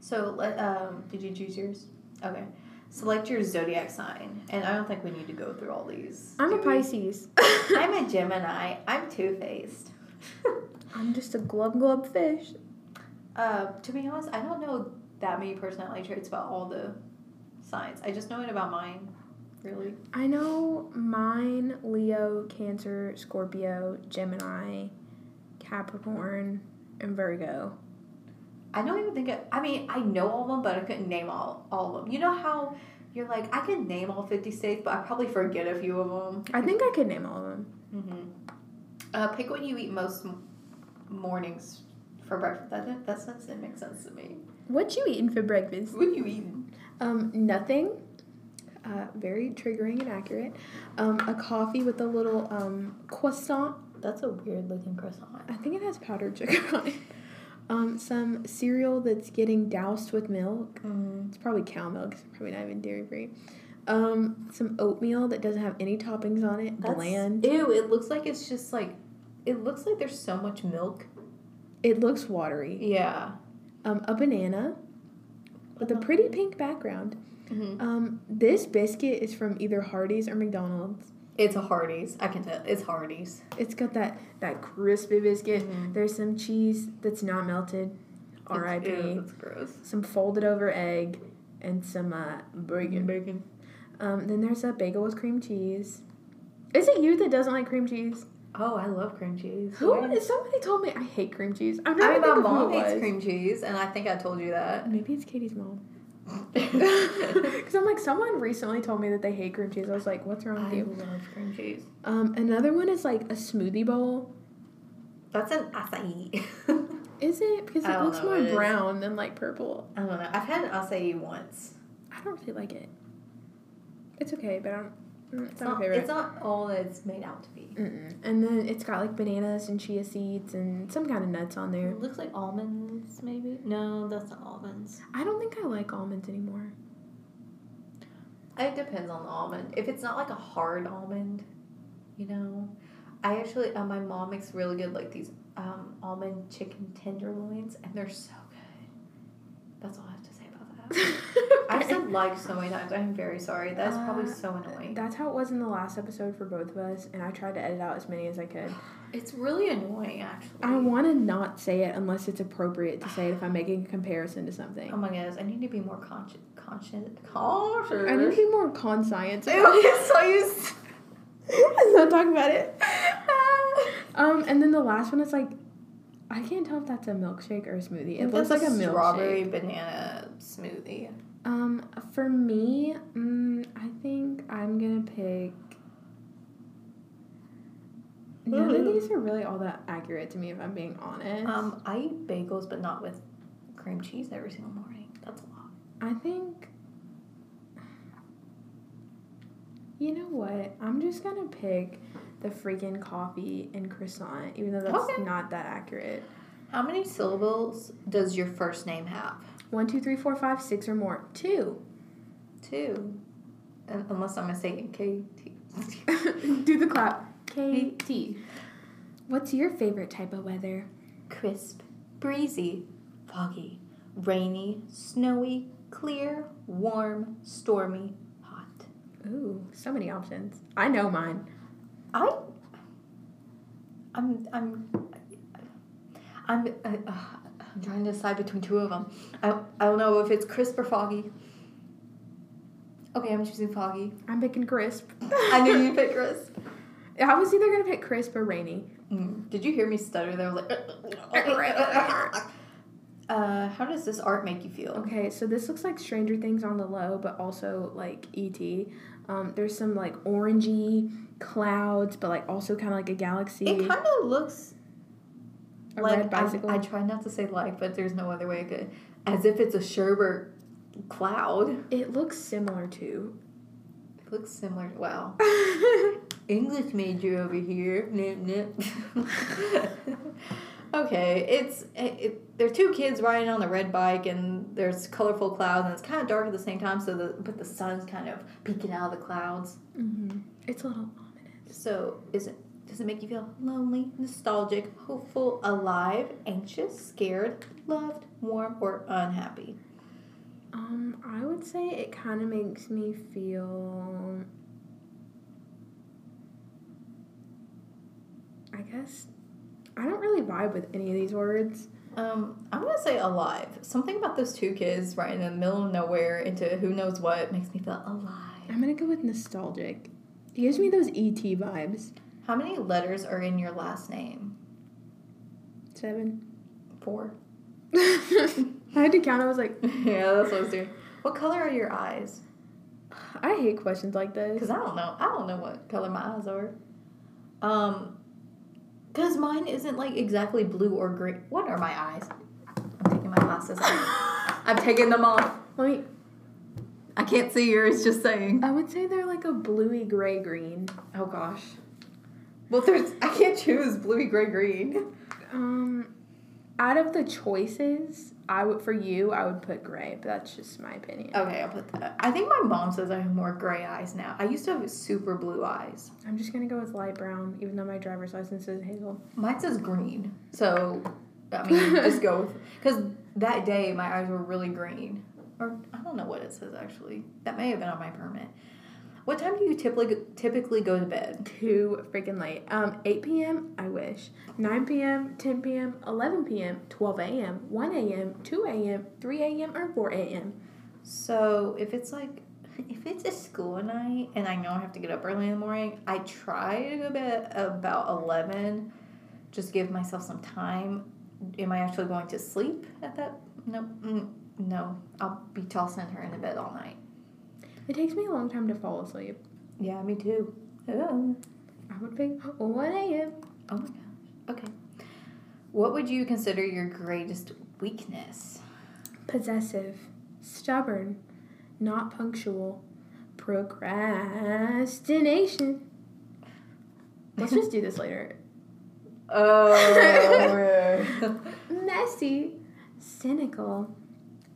so let um, did you choose yours? Okay, select your zodiac sign, and I don't think we need to go through all these. I'm a we? Pisces. I'm a Gemini. I'm two faced. I'm just a glub glub fish. Uh, to be honest, I don't know that many personality traits about all the signs. I just know it about mine, really. I know mine, Leo, Cancer, Scorpio, Gemini, Capricorn, and Virgo. I don't even think it, I mean, I know all of them, but I couldn't name all, all of them. You know how you're like, I can name all 50 states, but I probably forget a few of them? I think I could name all of them. Mm-hmm. Uh, pick what you eat most m- mornings for breakfast. That, that sense, it makes sense to me. What you eating for breakfast? What are you eating? Um, nothing. Uh, very triggering and accurate. Um, a coffee with a little um, croissant. That's a weird looking croissant. I think it has powdered sugar on it. Um, some cereal that's getting doused with milk. Mm. It's probably cow milk. It's probably not even dairy free. Um, some oatmeal that doesn't have any toppings on it. That's, bland. Ew, it looks like it's just like, it looks like there's so much milk. It looks watery. Yeah. Um, a banana with a pretty pink background. Mm-hmm. Um, this biscuit is from either Hardee's or McDonald's. It's a Hardee's. I can tell. It's Hardee's. It's got that that crispy biscuit. Mhm. There's some cheese that's not melted. R.I.P. That's gross. Some folded over egg and some uh, bacon. Bacon. Um, then there's a bagel with cream cheese. Is it you that doesn't like cream cheese? Oh, I love cream cheese. Who? Somebody told me I hate cream cheese. I'm I trying mean, my think of who mom hates cream cheese, and I think I told you that. Maybe it's Katie's mom. Because I'm like, someone recently told me that they hate cream cheese. I was like, what's wrong with I you? love cream cheese. Um, another one is like a smoothie bowl. That's an acai. Is it? Because I it don't looks know, more it is. brown than like purple. I don't know. I've had an acai once. I don't really like it. It's okay, but I don't. Mm, It's, It's not, not. It's not all that it's made out to be. Mm-mm. And then it's got like bananas and chia seeds and some kind of nuts on there. It looks like almonds, maybe. No, that's not almonds. I don't think I like almonds anymore. It depends on the almond. If it's not like a hard almond, you know. I actually, uh, my mom makes really good like these um, almond chicken tenderloins, and they're so good. That's all I have to say about that. I've said like so many times. I'm very sorry. That's probably Uh, so annoying. That's how it was in the last episode for both of us, and I tried to edit out as many as I could. It's really annoying, actually. I want to not say it unless it's appropriate to say it if I'm making a comparison to something. Oh my goodness, I need to be more conscious. Conscious. Cautious. I need to be more conscience. Ew, so you. Let's not talk about it. Um, and then the last one is like, I can't tell if that's a milkshake or a smoothie. It looks like a milkshake. strawberry banana smoothie. Um, for me, mm, I think I'm gonna pick. None of these are really all that accurate to me, if I'm being honest. Um, I eat bagels, but not with cream cheese every single morning. That's a lot. I think. You know what? I'm just gonna pick the freaking coffee and croissant, even though that's Okay. not that accurate. How many syllables does your first name have? One, two, three, four, five, six or more. Two. Two. Un- Unless I'm gonna say K T. Do the clap. KT. What's your favorite type of weather? Crisp, breezy, foggy, rainy, snowy, clear, warm, stormy, hot. Ooh, so many options. I know mine. I. I'm. I'm. I'm. Uh, I'm trying to decide between two of them. I. I don't know if it's crisp or foggy. Okay, I'm choosing foggy. I'm picking crisp. I knew you'd pick crisp. I was either gonna pick crisp or rainy. Mm. Did you hear me stutter there? Was like. Uh, how does this art make you feel? Okay, so this looks like Stranger Things on the low, but also like ET. Um, there's some like orangey clouds, but like also kind of like a galaxy. It kind of looks a like red bicycle. I, I try not to say like, but there's no other way I could. As if it's a sherbert cloud. it looks similar to. It looks similar. Wow. English major over here. Nip, nip. okay, it's it, it, there are two kids riding on the red bike, and there's colorful clouds, and it's kind of dark at the same time. So the but the sun's kind of peeking out of the clouds. mm-hmm. It's a little ominous. So is it? Does it make you feel lonely, nostalgic, hopeful, alive, anxious, scared, loved, warm, or unhappy? Um, I would say it kind of makes me feel. I guess I don't really vibe with any of these words. Um, I'm gonna say alive. Something about those two kids right in the middle of nowhere into who knows what makes me feel alive. I'm gonna go with nostalgic. It gives me those ET vibes. How many letters are in your last name? Seven. Four. I had to count. I was like, yeah, that's what I was doing. What color are your eyes? I hate questions like this. Because I don't know. I don't know what color my eyes are. Um, because mine isn't like exactly blue or green. What are my eyes? I'm taking my glasses off. I'm taking them off. Let me. I can't see yours. Just saying. I would say they're like a bluey gray green. Oh gosh. Well, there's. I can't choose bluey, gray, green. Um, out of the choices, I would for you, I would put gray, but that's just my opinion. Okay, I'll put that. I think my mom says I have more gray eyes now. I used to have super blue eyes. I'm just gonna go with light brown, even though my driver's license is hazel. Mine says green. So, I mean, just go with. Because that day my eyes were really green. Or I don't know what it says actually. That may have been on my permit. What time do you typically typically go to bed? Too freaking late. Um, 8 p.m. I wish. 9 p.m., 10 p.m., 11 p.m., 12 a.m., 1 a.m., 2 a.m., 3 a.m., or 4 a.m. So if it's like, if it's a school night and I know I have to get up early in the morning, I try to go to bed about eleven. Just give myself some time. Am I actually going to sleep at that? No, mm, no. I'll be tossing her in the bed all night. It takes me a long time to fall asleep. Yeah, me too. Oh, I would pick 1 a.m. oh my gosh. Okay. What would you consider your greatest weakness? Possessive, stubborn, not punctual, procrastination. Let's just do this later. Oh. Messy, cynical,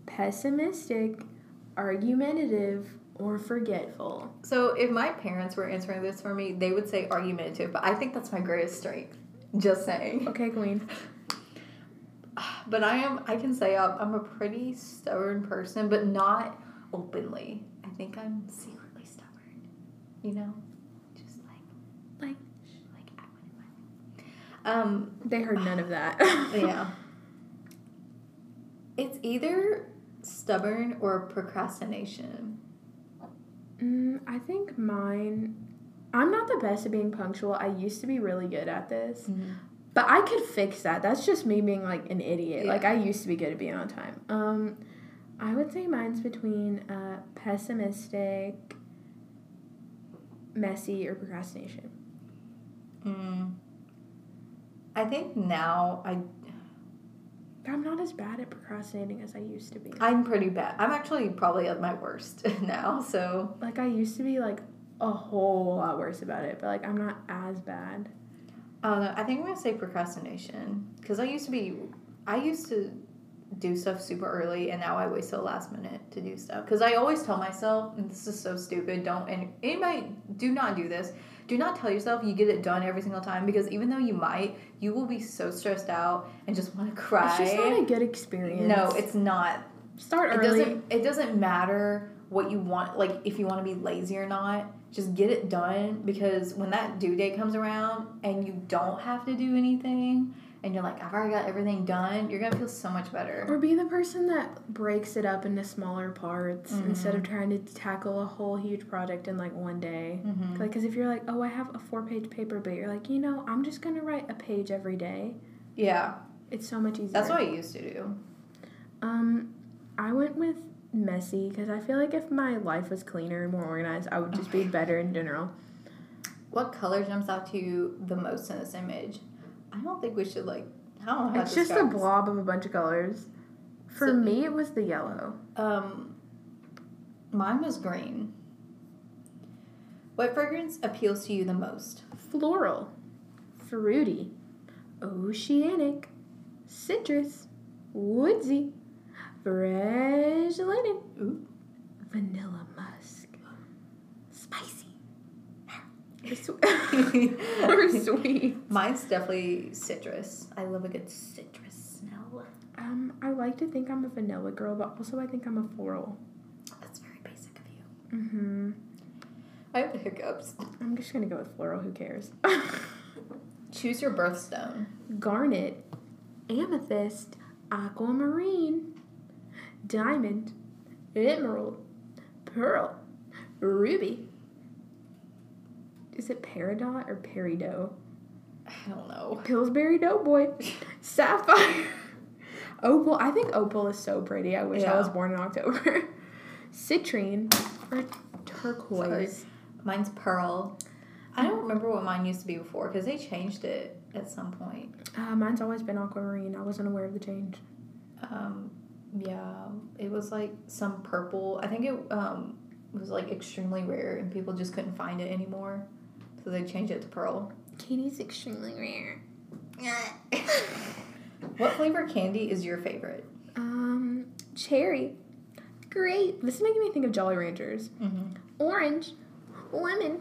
pessimistic, argumentative, or forgetful. so if my parents were answering this for me, they would say argumentative, but I think that's my greatest strength. Just saying. Okay, Queen. But I am. I can say I'm, I'm a pretty stubborn person, but not openly. I think I'm secretly stubborn. You know, just like Like, like I went in my room. Um. they heard none of that. Yeah. It's either stubborn or procrastination. Mm, I think mine. I'm not the best at being punctual. I used to be really good at this, but I could fix that. That's just me being like an idiot. Like I used to be good at being on time. Um, I would say mine's between uh, pessimistic, messy, or procrastination. Mm. I think now I But I'm not as bad at procrastinating as I used to be. I'm pretty bad. I'm actually probably at my worst now. So like I used to be like a whole lot worse about it, but like I'm not as bad. I. I think I'm gonna say procrastination because I used to be. I used to do stuff super early, and now I wait till the last minute to do stuff. Because I always tell myself, and this is so stupid. Don't and anybody do not do this. Do not tell yourself you get it done every single time because even though you might, you will be so stressed out and just want to cry. It's just not a good experience. no, it's not. start It early. doesn't. It doesn't matter what you want, like if you want to be lazy or not. Just get it done because when that due date comes around and you don't have to do anything and you're like, I've already got everything done, you're gonna feel so much better. Or be the person that breaks it up into smaller parts Mm-hmm. instead of trying to tackle a whole huge project in like one day. Mm-hmm. Like, because if you're like, oh, I have a four page paper, but you're like, you know, I'm just gonna write a page every day. Yeah, It's so much easier. that's what I used to do. Um, I went with messy because I feel like if my life was cleaner and more organized, I would just be better in general. What color jumps out to you the most in this image? I don't think we should like. I don't know It's just a blob of a bunch of colors. For So- me, it was the yellow. Um, mine was green. What fragrance appeals to you the most? Floral, fruity, oceanic, citrus, woodsy, fresh linen, Ooh. vanilla or sweet. Mine's definitely citrus. I love a good citrus smell. Um, I like to think I'm a vanilla girl, but also I think I'm a floral. That's very basic of you. Mm-hmm. I have the hiccups. I'm just gonna go with floral. Who cares? Choose your birthstone. Garnet, amethyst, aquamarine, diamond, emerald, pearl, ruby. Is it peridot or peridot? I don't know. Pillsbury Doughboy, sapphire, opal. I think opal is so pretty. I wish I was born in October. Citrine or turquoise. Sorry. Mine's pearl. I don't remember what mine used to be before because they changed it at some point. Uh, mine's always been aquamarine. I wasn't aware of the change. Um, yeah, it was like some purple. I think it um, was like extremely rare and people just couldn't find it anymore. So they changed it to pearl. Katie's extremely rare. What flavor candy is your favorite? Um, cherry. Great. This is making me think of Jolly Ranchers. Mm-hmm. Orange, lemon,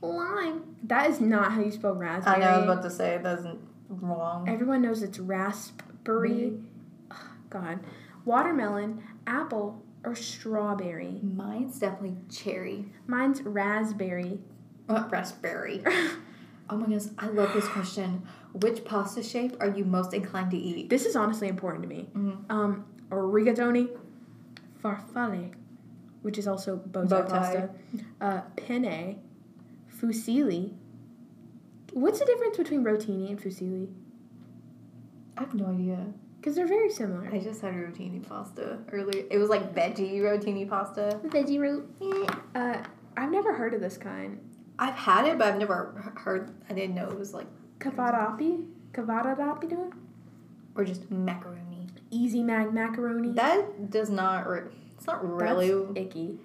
lime. That is not how you spell I raspberry. know I was about to say that's wrong. Everyone knows it's raspberry. Ugh, God. Watermelon, apple, or strawberry. Mine's definitely cherry. Mine's raspberry. Uh, raspberry. oh my goodness, I love this question. Which pasta shape are you most inclined to eat? This is honestly important to me. Mhm. Um, rigatoni, farfalle, which is also bow tie Bow tie. pasta, uh, penne, fusilli. What's the difference between rotini and fusilli? I have no idea. Because they're very similar. I just had a rotini pasta earlier. It was like veggie rotini pasta. Veggie root. Uh, I've never heard of this kind. I've had it, but I've never heard. I didn't know it was like Kavarapi? Kavararapi? or just macaroni. Easy mag macaroni. That does not. It's not really. That's icky.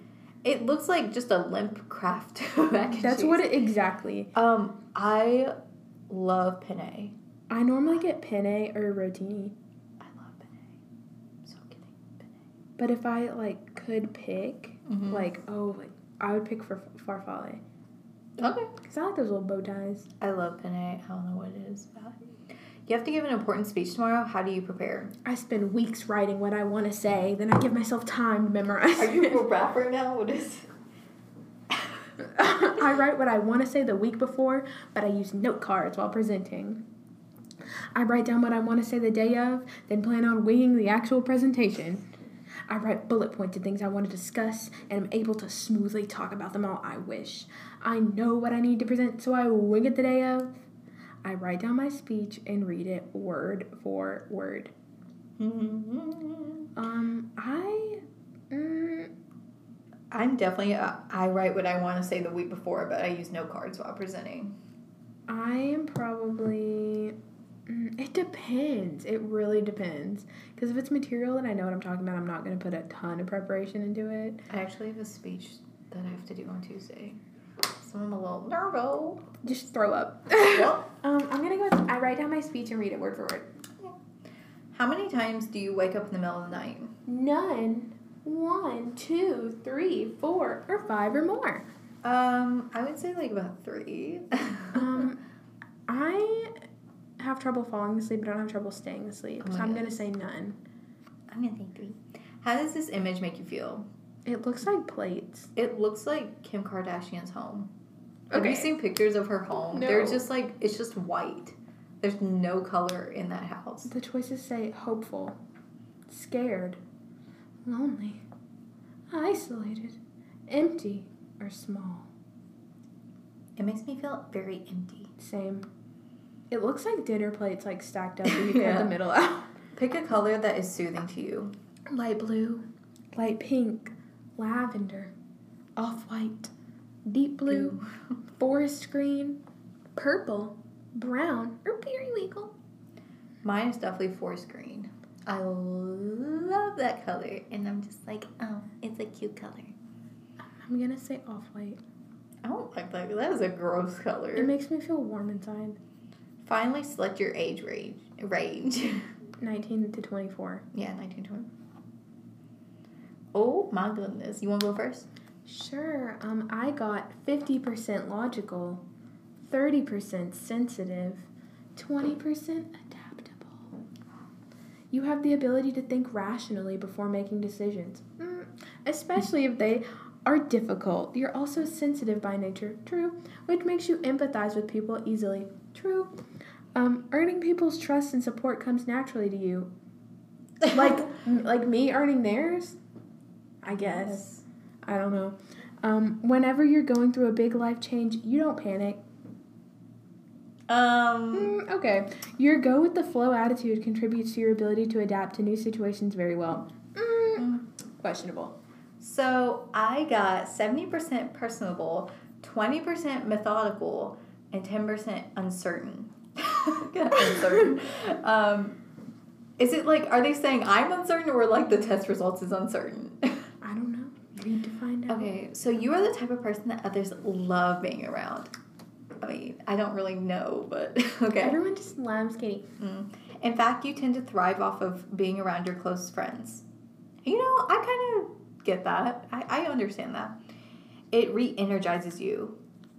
it looks like just a limp Kraft mac and That's cheese. what it exactly. Um, I love penne. I normally get penne or rotini, I love penne. I'm so kidding. Penne. but if I like could pick, Mhm. like oh, like I would pick for farfalle Okay. because I like those little bow ties. I love penne. I don't know what it is about. You have to give an important speech tomorrow. How do you prepare? I spend weeks writing what I want to say, then I give myself time to memorize. Are you a rapper now? What is? I write what I want to say the week before, but I use note cards while presenting. I write down what I want to say the day of, then plan on winging the actual presentation. I write bullet pointed things I want to discuss and am able to smoothly talk about them all I wish. I know what I need to present, so I wing it the day of. I write down my speech and read it word for word. Um, I. Mm, I'm definitely. Uh, I write what I want to say the week before, but I use note cards while presenting. I am probably. mm, It depends. It really depends. Because if it's material that I know what I'm talking about, I'm not going to put a ton of preparation into it. I actually have a speech that I have to do on Tuesday, so I'm a little nervous. Just throw up. Well, um, I'm to go. With, I write down my speech and read it word for word. how many times do you wake up in the middle of the night? None. One, two, three, four, or five or more. Um, I would say like about three. Um, I have trouble falling asleep, but I don't have trouble staying asleep. Oh so my I'm goodness. say none. I'm gonna say three. How does this image make you feel? It looks like plates. It looks like Kim Kardashian's home. Have Okay. you seen pictures of her home? No. They're just like it's just white. There's no color in that house. The choices say hopeful, scared, lonely, isolated, empty, or small. It makes me feel very empty. Same. It looks like dinner plates like stacked up and you cut Yeah. the middle out. Pick a color that is soothing to you. Light blue, light pink, lavender, off white, deep blue, forest green, purple, brown, or periwinkle. Mine is definitely forest green. I love that color, and I'm just like, oh, it's a cute color. I'm gonna say off white. I don't like that. That is a gross color. It makes me feel warm inside. Finally, select your age range. Range. 19 to 24. yeah, 1920. Oh my goodness. You want to go first? Sure. Um, I got 50% logical, 30% sensitive, 20% adaptable. You have the ability to think rationally before making decisions, mm, especially if they are difficult. You're also sensitive by nature, true, which makes you empathize with people easily, true. Um, earning people's trust and support comes naturally to you, like like me earning theirs, I guess. I don't know. Um, whenever you're going through a big life change, you don't panic. Um. Mm, okay. Your go with the flow attitude contributes to your ability to adapt to new situations very well. Mm, questionable. So I got 70% personable, 20% methodical, and 10% uncertain. uncertain. um, is it like, are they saying I'm uncertain or like the test results is uncertain? I don't know. Read to find out. okay, so you are the type of person that others love being around. I mean, I don't really know, but okay. Everyone just loves Katie. Mm. In fact, you tend to thrive off of being around your close friends. You know, I kind of get that. I, I understand that. It re energizes you.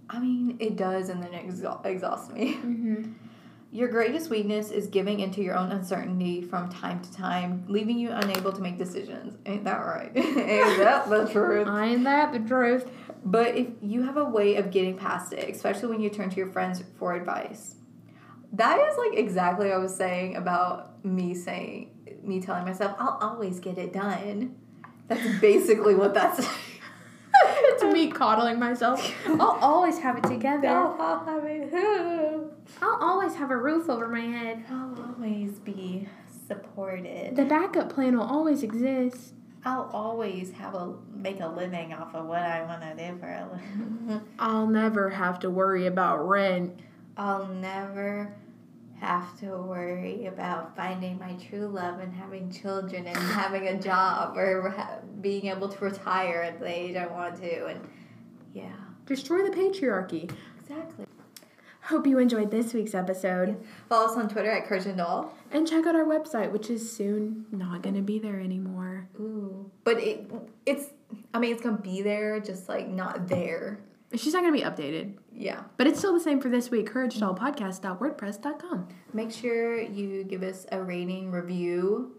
I mean, it does, and then it exha- exhausts me. Mm-hmm. Your greatest weakness is giving into your own uncertainty from time to time, leaving you unable to make decisions. Ain't that right? Ain't that the truth? Ain't that the truth? But if you have a way of getting past it, especially when you turn to your friends for advice, that is like exactly what I was saying about me saying, me telling myself, I'll always get it done. That's basically what that's. it's me coddling myself. I'll always have it together. I'll have it. I'll always have a roof over my head. I'll always be supported. The backup plan will always exist. I'll always have a make a living off of what I want to do for a living. I'll never have to worry about rent. I'll never have to worry about finding my true love and having children and having a job or ha- being able to retire at the age I want to. And yeah, Destroy the patriarchy. exactly. Hope you enjoyed this week's episode. Follow us on Twitter at Courage and Doll. And check out our website, which is soon not going to be there anymore. Ooh, but it it's I mean it's gonna be there, just like not there. Just not going to be updated. Yeah. But it's still the same for this week. CourageDollPodcast.wordpress.com. Make sure you give us a rating, review,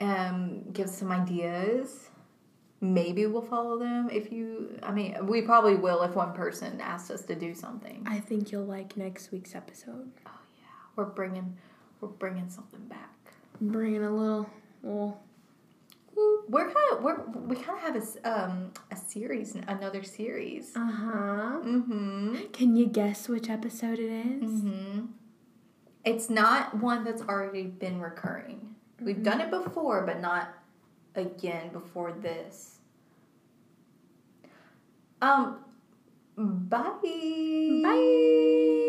um, give some ideas. Maybe we'll follow them if you. I mean, we probably will if one person asks us to do something. I think you'll like next week's episode. Oh yeah, we're bringing, we're bringing something back. Bringing a little, well, We're kind of we're we kind of have a um a series, another series. uh huh. Mm-hmm. Can you guess which episode it is? Mm-hmm. It's not one that's already been recurring. We've done it before, but not again before this. Um, bye. Bye.